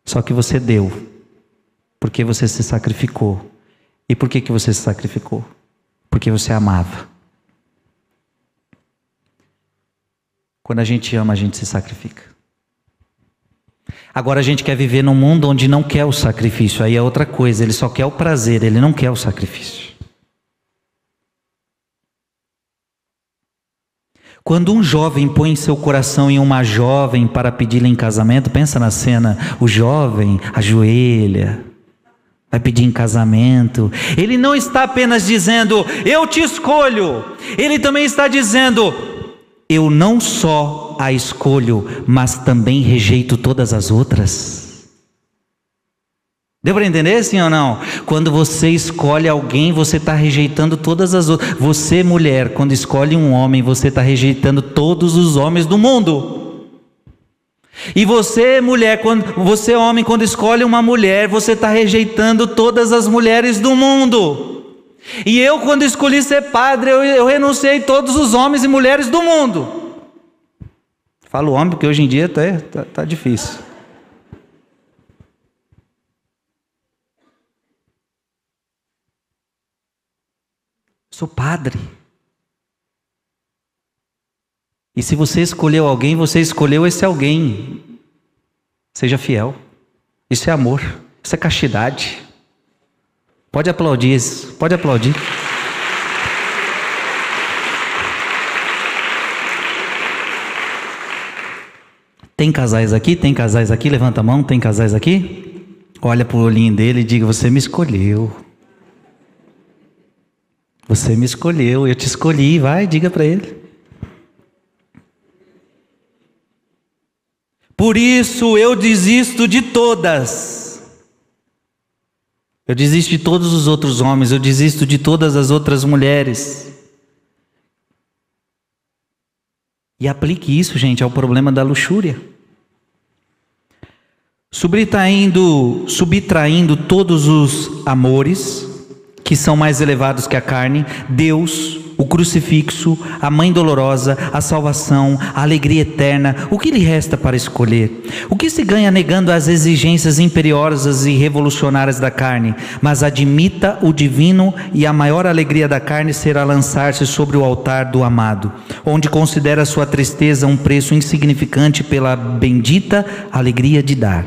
Só que você deu. Porque você se sacrificou. E por que, que você se sacrificou? Porque você amava. Quando a gente ama, a gente se sacrifica. Agora a gente quer viver num mundo onde não quer o sacrifício, aí é outra coisa, ele só quer o prazer, ele não quer o sacrifício. Quando um jovem põe seu coração em uma jovem para pedi-la em casamento, pensa na cena, o jovem ajoelha, vai pedir em casamento. Ele não está apenas dizendo, eu te escolho, ele também está dizendo, eu não só a escolho, mas também rejeito todas as outras. Deu para entender sim ou não? Quando você escolhe alguém, você está rejeitando todas as outras. Você, mulher, quando escolhe um homem, você está rejeitando todos os homens do mundo. E você, mulher, quando você, homem, quando escolhe uma mulher, você está rejeitando todas as mulheres do mundo. E eu, quando escolhi ser padre, eu, eu renunciei todos os homens e mulheres do mundo. Falo homem porque hoje em dia está tá, tá difícil. Sou padre. E se você escolheu alguém, você escolheu esse alguém. Seja fiel. Isso é amor. Isso é castidade. Pode aplaudir isso, pode aplaudir. Tem casais aqui? Tem casais aqui? Levanta a mão, tem casais aqui? Olha para o olhinho dele e diga: Você me escolheu. Você me escolheu, eu te escolhi. Vai, diga para ele. Por isso eu desisto de todas eu desisto de todos os outros homens, eu desisto de todas as outras mulheres. E aplique isso, gente, ao problema da luxúria. Subtraindo, subtraindo todos os amores que são mais elevados que a carne, Deus o crucifixo, a mãe dolorosa, a salvação, a alegria eterna, o que lhe resta para escolher? O que se ganha negando as exigências imperiosas e revolucionárias da carne? Mas admita o divino e a maior alegria da carne será lançar-se sobre o altar do amado, onde considera sua tristeza um preço insignificante pela bendita alegria de dar.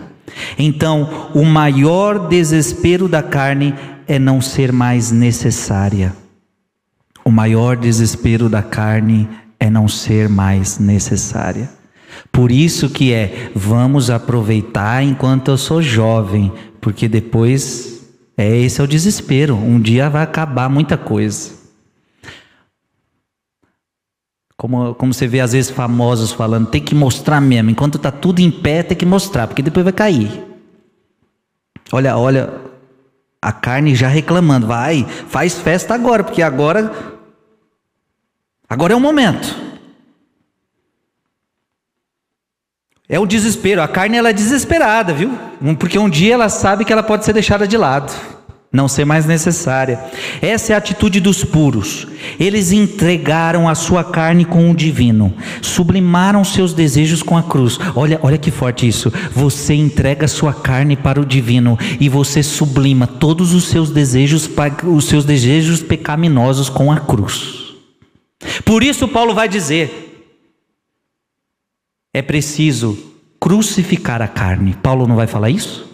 Então, o maior desespero da carne é não ser mais necessária. O maior desespero da carne é não ser mais necessária. Por isso que é, vamos aproveitar enquanto eu sou jovem, porque depois é esse é o desespero. Um dia vai acabar muita coisa. Como, como você vê às vezes famosos falando, tem que mostrar mesmo. Enquanto está tudo em pé, tem que mostrar, porque depois vai cair. Olha, olha, a carne já reclamando, vai, faz festa agora, porque agora Agora é o momento. É o desespero. A carne ela é desesperada, viu? Porque um dia ela sabe que ela pode ser deixada de lado, não ser mais necessária. Essa é a atitude dos puros. Eles entregaram a sua carne com o divino, sublimaram seus desejos com a cruz. Olha, olha que forte isso. Você entrega sua carne para o divino e você sublima todos os seus desejos, os seus desejos pecaminosos com a cruz. Por isso, Paulo vai dizer: é preciso crucificar a carne. Paulo não vai falar isso?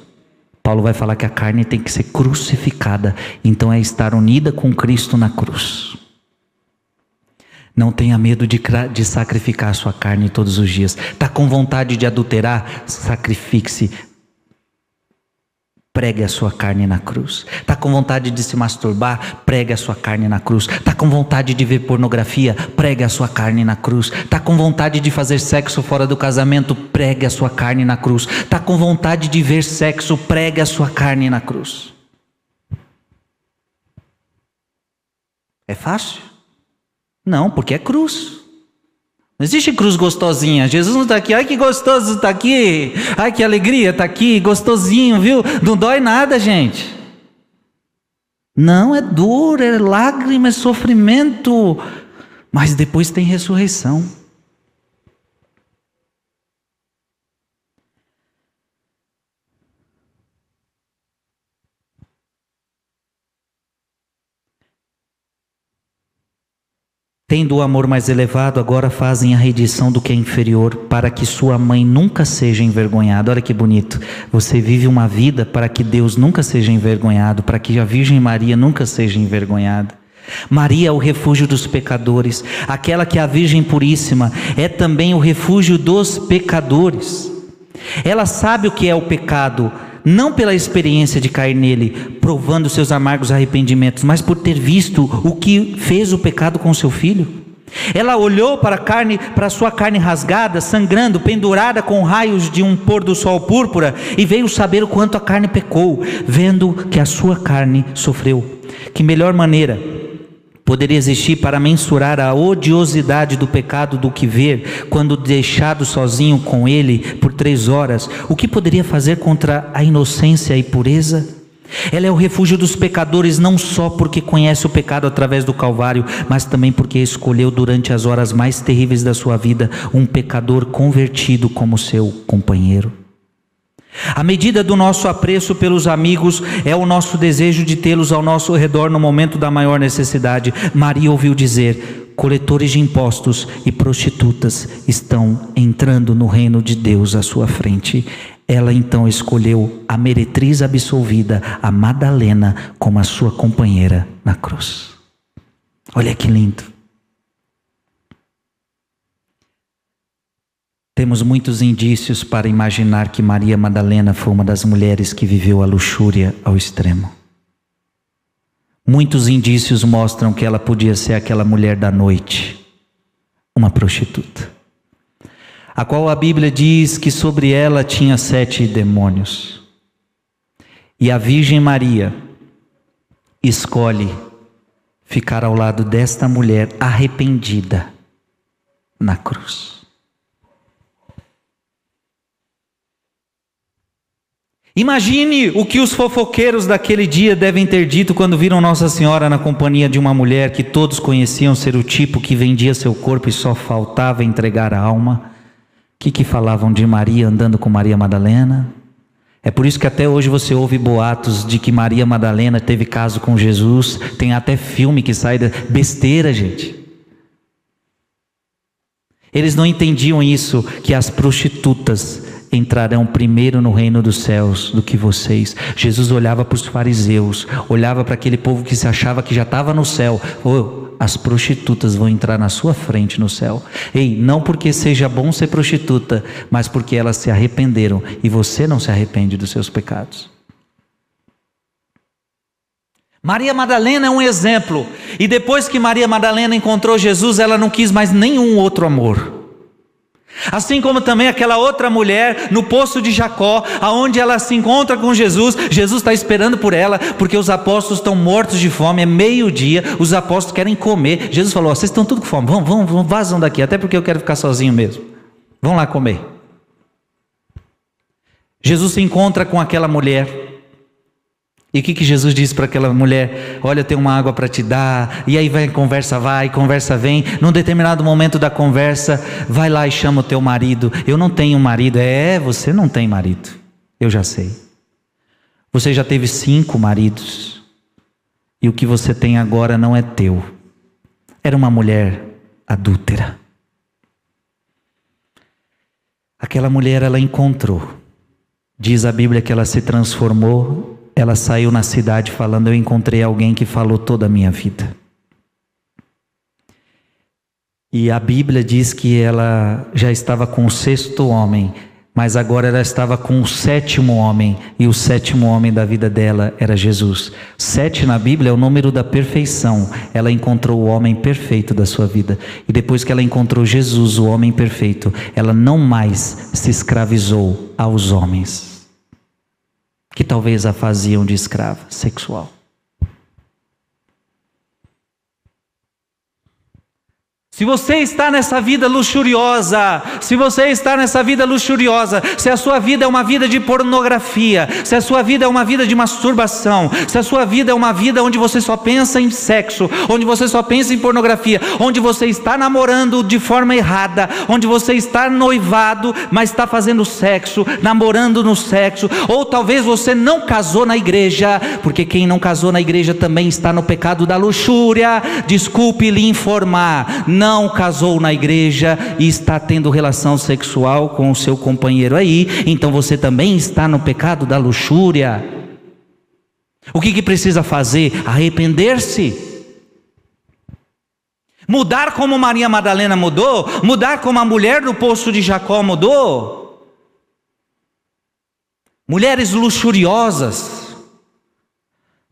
Paulo vai falar que a carne tem que ser crucificada, então é estar unida com Cristo na cruz. Não tenha medo de, de sacrificar a sua carne todos os dias. Está com vontade de adulterar? Sacrifique-se Pregue a sua carne na cruz. Está com vontade de se masturbar? Pregue a sua carne na cruz. Está com vontade de ver pornografia? Pregue a sua carne na cruz. Está com vontade de fazer sexo fora do casamento? Pregue a sua carne na cruz. Está com vontade de ver sexo? Pregue a sua carne na cruz. É fácil? Não, porque é cruz. Não existe cruz gostosinha. Jesus não está aqui. Ai que gostoso está aqui. Ai que alegria está aqui. Gostosinho, viu? Não dói nada, gente. Não, é dor, é lágrima, é sofrimento. Mas depois tem ressurreição. Tendo o amor mais elevado, agora fazem a redição do que é inferior, para que sua mãe nunca seja envergonhada. Olha que bonito. Você vive uma vida para que Deus nunca seja envergonhado, para que a Virgem Maria nunca seja envergonhada. Maria é o refúgio dos pecadores, aquela que é a Virgem Puríssima é também o refúgio dos pecadores. Ela sabe o que é o pecado, não pela experiência de cair nele, provando seus amargos arrependimentos, mas por ter visto o que fez o pecado com seu filho. Ela olhou para a carne, para sua carne rasgada, sangrando, pendurada com raios de um pôr do sol púrpura, e veio saber o quanto a carne pecou, vendo que a sua carne sofreu. Que melhor maneira poderia existir para mensurar a odiosidade do pecado do que ver, quando deixado sozinho com ele por três horas, o que poderia fazer contra a inocência e pureza? Ela é o refúgio dos pecadores não só porque conhece o pecado através do Calvário, mas também porque escolheu durante as horas mais terríveis da sua vida um pecador convertido como seu companheiro. A medida do nosso apreço pelos amigos é o nosso desejo de tê-los ao nosso redor no momento da maior necessidade. Maria ouviu dizer: coletores de impostos e prostitutas estão entrando no reino de Deus à sua frente. Ela então escolheu a meretriz absolvida, a Madalena, como a sua companheira na cruz. Olha que lindo. Temos muitos indícios para imaginar que Maria Madalena foi uma das mulheres que viveu a luxúria ao extremo. Muitos indícios mostram que ela podia ser aquela mulher da noite, uma prostituta, a qual a Bíblia diz que sobre ela tinha sete demônios. E a Virgem Maria escolhe ficar ao lado desta mulher arrependida na cruz. Imagine o que os fofoqueiros daquele dia devem ter dito quando viram Nossa Senhora na companhia de uma mulher que todos conheciam ser o tipo que vendia seu corpo e só faltava entregar a alma. O que, que falavam de Maria andando com Maria Madalena? É por isso que até hoje você ouve boatos de que Maria Madalena teve caso com Jesus. Tem até filme que sai da besteira, gente. Eles não entendiam isso, que as prostitutas entrarão primeiro no reino dos céus do que vocês. Jesus olhava para os fariseus, olhava para aquele povo que se achava que já estava no céu. Oh, as prostitutas vão entrar na sua frente no céu. Ei, não porque seja bom ser prostituta, mas porque elas se arrependeram e você não se arrepende dos seus pecados. Maria Madalena é um exemplo. E depois que Maria Madalena encontrou Jesus, ela não quis mais nenhum outro amor. Assim como também aquela outra mulher no poço de Jacó, aonde ela se encontra com Jesus, Jesus está esperando por ela, porque os apóstolos estão mortos de fome, é meio-dia, os apóstolos querem comer. Jesus falou: vocês estão tudo com fome, vão, vão, vão, vazam daqui, até porque eu quero ficar sozinho mesmo. Vão lá comer. Jesus se encontra com aquela mulher. E o que, que Jesus disse para aquela mulher? Olha, tem uma água para te dar. E aí vai, conversa vai, conversa vem. Num determinado momento da conversa, vai lá e chama o teu marido. Eu não tenho marido. É, você não tem marido. Eu já sei. Você já teve cinco maridos. E o que você tem agora não é teu. Era uma mulher adúltera. Aquela mulher ela encontrou. Diz a Bíblia que ela se transformou ela saiu na cidade falando: Eu encontrei alguém que falou toda a minha vida. E a Bíblia diz que ela já estava com o sexto homem, mas agora ela estava com o sétimo homem, e o sétimo homem da vida dela era Jesus. Sete na Bíblia é o número da perfeição. Ela encontrou o homem perfeito da sua vida. E depois que ela encontrou Jesus, o homem perfeito, ela não mais se escravizou aos homens que talvez a faziam de escrava sexual. Se você está nessa vida luxuriosa, se você está nessa vida luxuriosa, se a sua vida é uma vida de pornografia, se a sua vida é uma vida de masturbação, se a sua vida é uma vida onde você só pensa em sexo, onde você só pensa em pornografia, onde você está namorando de forma errada, onde você está noivado, mas está fazendo sexo, namorando no sexo, ou talvez você não casou na igreja, porque quem não casou na igreja também está no pecado da luxúria. Desculpe lhe informar não casou na igreja e está tendo relação sexual com o seu companheiro aí, então você também está no pecado da luxúria. O que, que precisa fazer? Arrepender-se. Mudar como Maria Madalena mudou, mudar como a mulher do poço de Jacó mudou. Mulheres luxuriosas,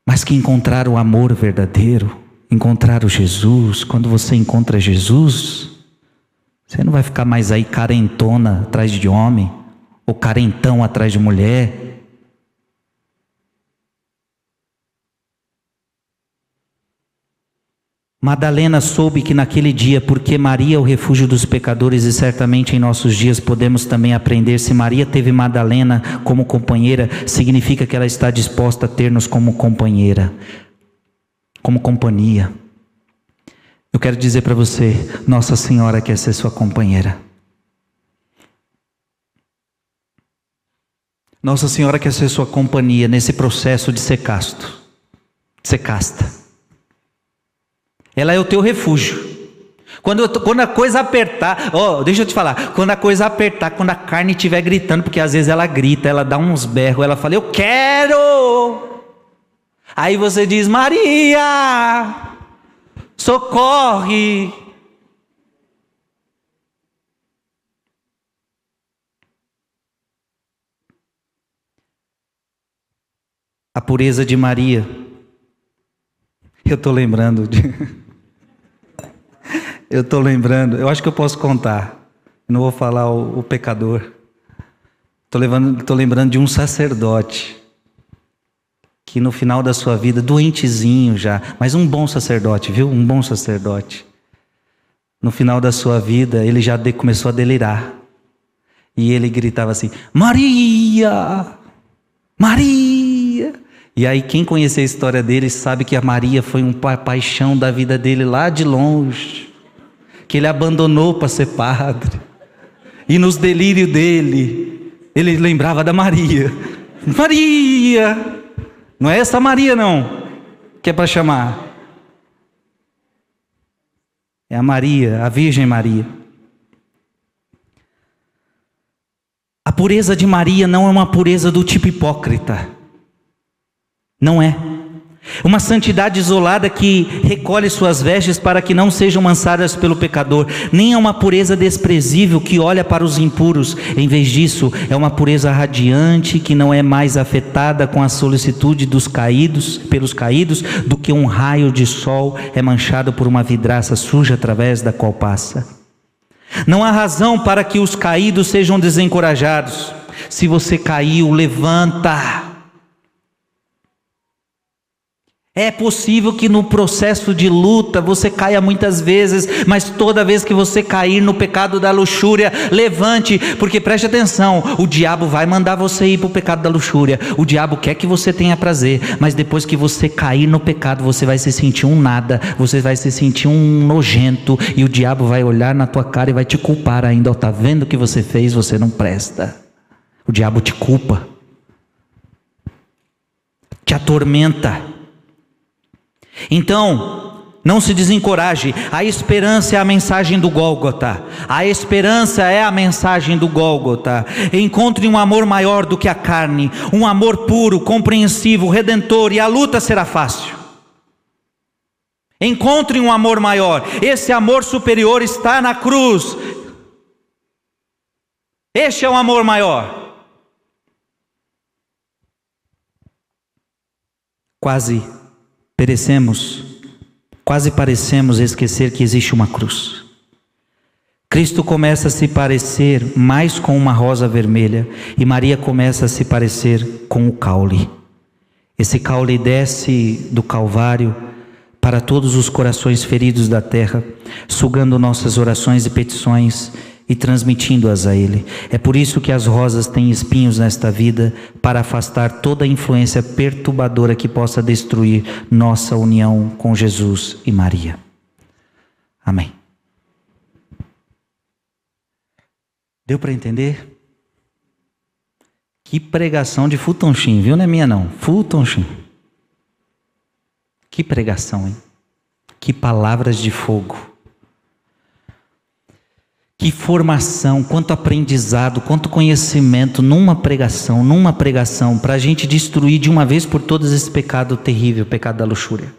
mas que encontraram o amor verdadeiro encontrar o Jesus, quando você encontra Jesus, você não vai ficar mais aí carentona atrás de homem, ou carentão atrás de mulher. Madalena soube que naquele dia, porque Maria é o refúgio dos pecadores, e certamente em nossos dias podemos também aprender, se Maria teve Madalena como companheira, significa que ela está disposta a ter-nos como companheira como companhia. Eu quero dizer para você: Nossa Senhora quer ser sua companheira. Nossa Senhora quer ser sua companhia nesse processo de ser casto, de ser casta. Ela é o teu refúgio. Quando, quando a coisa apertar, oh, deixa eu te falar, quando a coisa apertar, quando a carne estiver gritando, porque às vezes ela grita, ela dá uns berros, ela fala, eu quero, Aí você diz: Maria, socorre. A pureza de Maria. Eu estou lembrando de. eu estou lembrando, eu acho que eu posso contar. Não vou falar o, o pecador. Estou lembrando de um sacerdote que no final da sua vida, doentezinho já, mas um bom sacerdote, viu? Um bom sacerdote. No final da sua vida, ele já começou a delirar. E ele gritava assim: Maria! Maria! E aí, quem conhece a história dele sabe que a Maria foi um pa paixão da vida dele lá de longe, que ele abandonou para ser padre. E nos delírios dele, ele lembrava da Maria. Maria! Não é essa Maria, não, que é para chamar. É a Maria, a Virgem Maria. A pureza de Maria não é uma pureza do tipo hipócrita. Não é. Uma santidade isolada que recolhe suas vestes para que não sejam manchadas pelo pecador, nem é uma pureza desprezível que olha para os impuros. Em vez disso, é uma pureza radiante que não é mais afetada com a solicitude dos caídos, pelos caídos, do que um raio de sol é manchado por uma vidraça suja através da qual passa. Não há razão para que os caídos sejam desencorajados. Se você caiu, levanta É possível que no processo de luta você caia muitas vezes, mas toda vez que você cair no pecado da luxúria, levante, porque preste atenção: o diabo vai mandar você ir para o pecado da luxúria. O diabo quer que você tenha prazer, mas depois que você cair no pecado, você vai se sentir um nada, você vai se sentir um nojento, e o diabo vai olhar na tua cara e vai te culpar ainda. Está vendo o que você fez? Você não presta. O diabo te culpa, te atormenta. Então, não se desencoraje, a esperança é a mensagem do Gólgota. A esperança é a mensagem do Gólgota. Encontre um amor maior do que a carne, um amor puro, compreensivo, redentor, e a luta será fácil. Encontre um amor maior. Esse amor superior está na cruz. Este é o amor maior. Quase perecemos, quase parecemos esquecer que existe uma cruz. Cristo começa a se parecer mais com uma rosa vermelha e Maria começa a se parecer com o caule. Esse caule desce do Calvário para todos os corações feridos da terra, sugando nossas orações e petições e transmitindo-as a Ele. É por isso que as rosas têm espinhos nesta vida, para afastar toda influência perturbadora que possa destruir nossa união com Jesus e Maria. Amém. Deu para entender? Que pregação de Futonchim, viu? Não é minha não, Futonchim. Que pregação, hein? Que palavras de fogo. Que formação, quanto aprendizado, quanto conhecimento numa pregação, numa pregação, para a gente destruir de uma vez por todas esse pecado terrível, pecado da luxúria.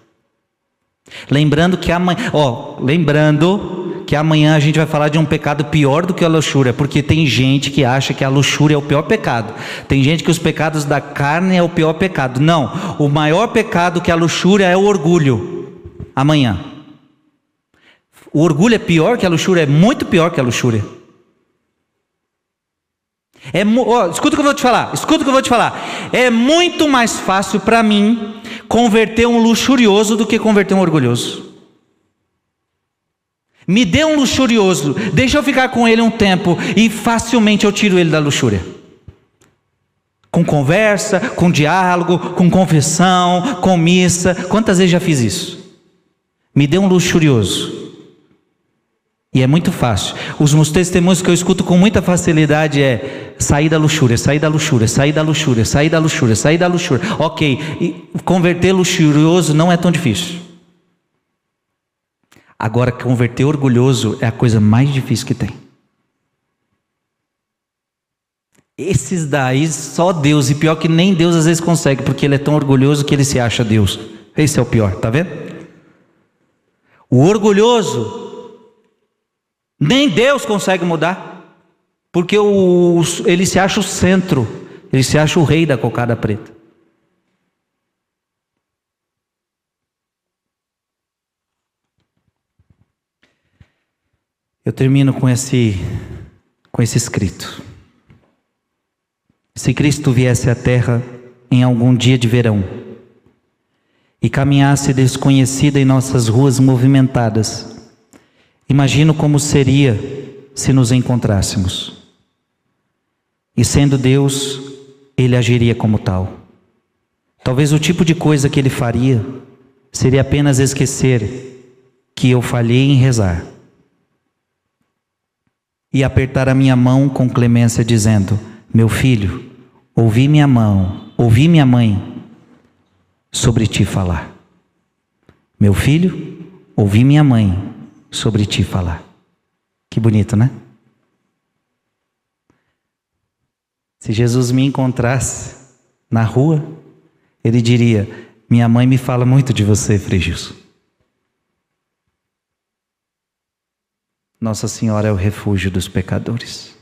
Lembrando que amanhã, ó, lembrando que amanhã a gente vai falar de um pecado pior do que a luxúria, porque tem gente que acha que a luxúria é o pior pecado. Tem gente que os pecados da carne é o pior pecado. Não, o maior pecado que a luxúria é o orgulho. Amanhã. O orgulho é pior que a luxúria, é muito pior que a luxúria. É, escuta o que eu vou te falar, escuta o que eu vou te falar. É muito mais fácil para mim converter um luxurioso do que converter um orgulhoso. Me dê um luxurioso, deixa eu ficar com ele um tempo e facilmente eu tiro ele da luxúria. Com conversa, com diálogo, com confissão, com missa. Quantas vezes já fiz isso? Me dê um luxurioso. E é muito fácil. Os meus testemunhos que eu escuto com muita facilidade é sair da luxúria, sair da luxúria, sair da luxúria, sair da luxúria, sair da luxúria. Ok, e converter luxurioso não é tão difícil. Agora, converter orgulhoso é a coisa mais difícil que tem. Esses daí, só Deus, e pior que nem Deus às vezes consegue, porque ele é tão orgulhoso que ele se acha Deus. Esse é o pior, tá vendo? O orgulhoso nem Deus consegue mudar, porque o, ele se acha o centro, ele se acha o rei da cocada preta. Eu termino com esse, com esse escrito. Se Cristo viesse à terra em algum dia de verão e caminhasse desconhecida em nossas ruas movimentadas, Imagino como seria se nos encontrássemos. E sendo Deus, ele agiria como tal. Talvez o tipo de coisa que ele faria seria apenas esquecer que eu falhei em rezar e apertar a minha mão com clemência, dizendo: Meu filho, ouvi minha mão, ouvi minha mãe sobre ti falar. Meu filho, ouvi minha mãe sobre ti falar. Que bonito, né? Se Jesus me encontrasse na rua, ele diria: Minha mãe me fala muito de você, Frei Gilson. Nossa Senhora é o refúgio dos pecadores.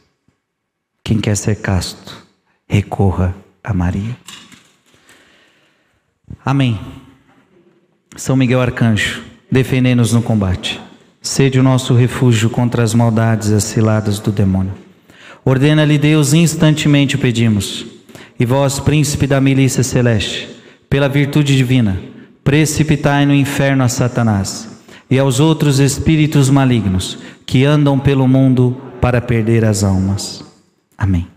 Quem quer ser casto, recorra a Maria. Amém. São Miguel Arcanjo, defendei-nos no combate. Sede o nosso refúgio contra as maldades as ciladas do demônio. Ordena-lhe Deus, instantemente pedimos. E vós, príncipe da milícia celeste, pela virtude divina, precipitai no inferno a Satanás e aos outros espíritos malignos que andam pelo mundo para perder as almas. Amém.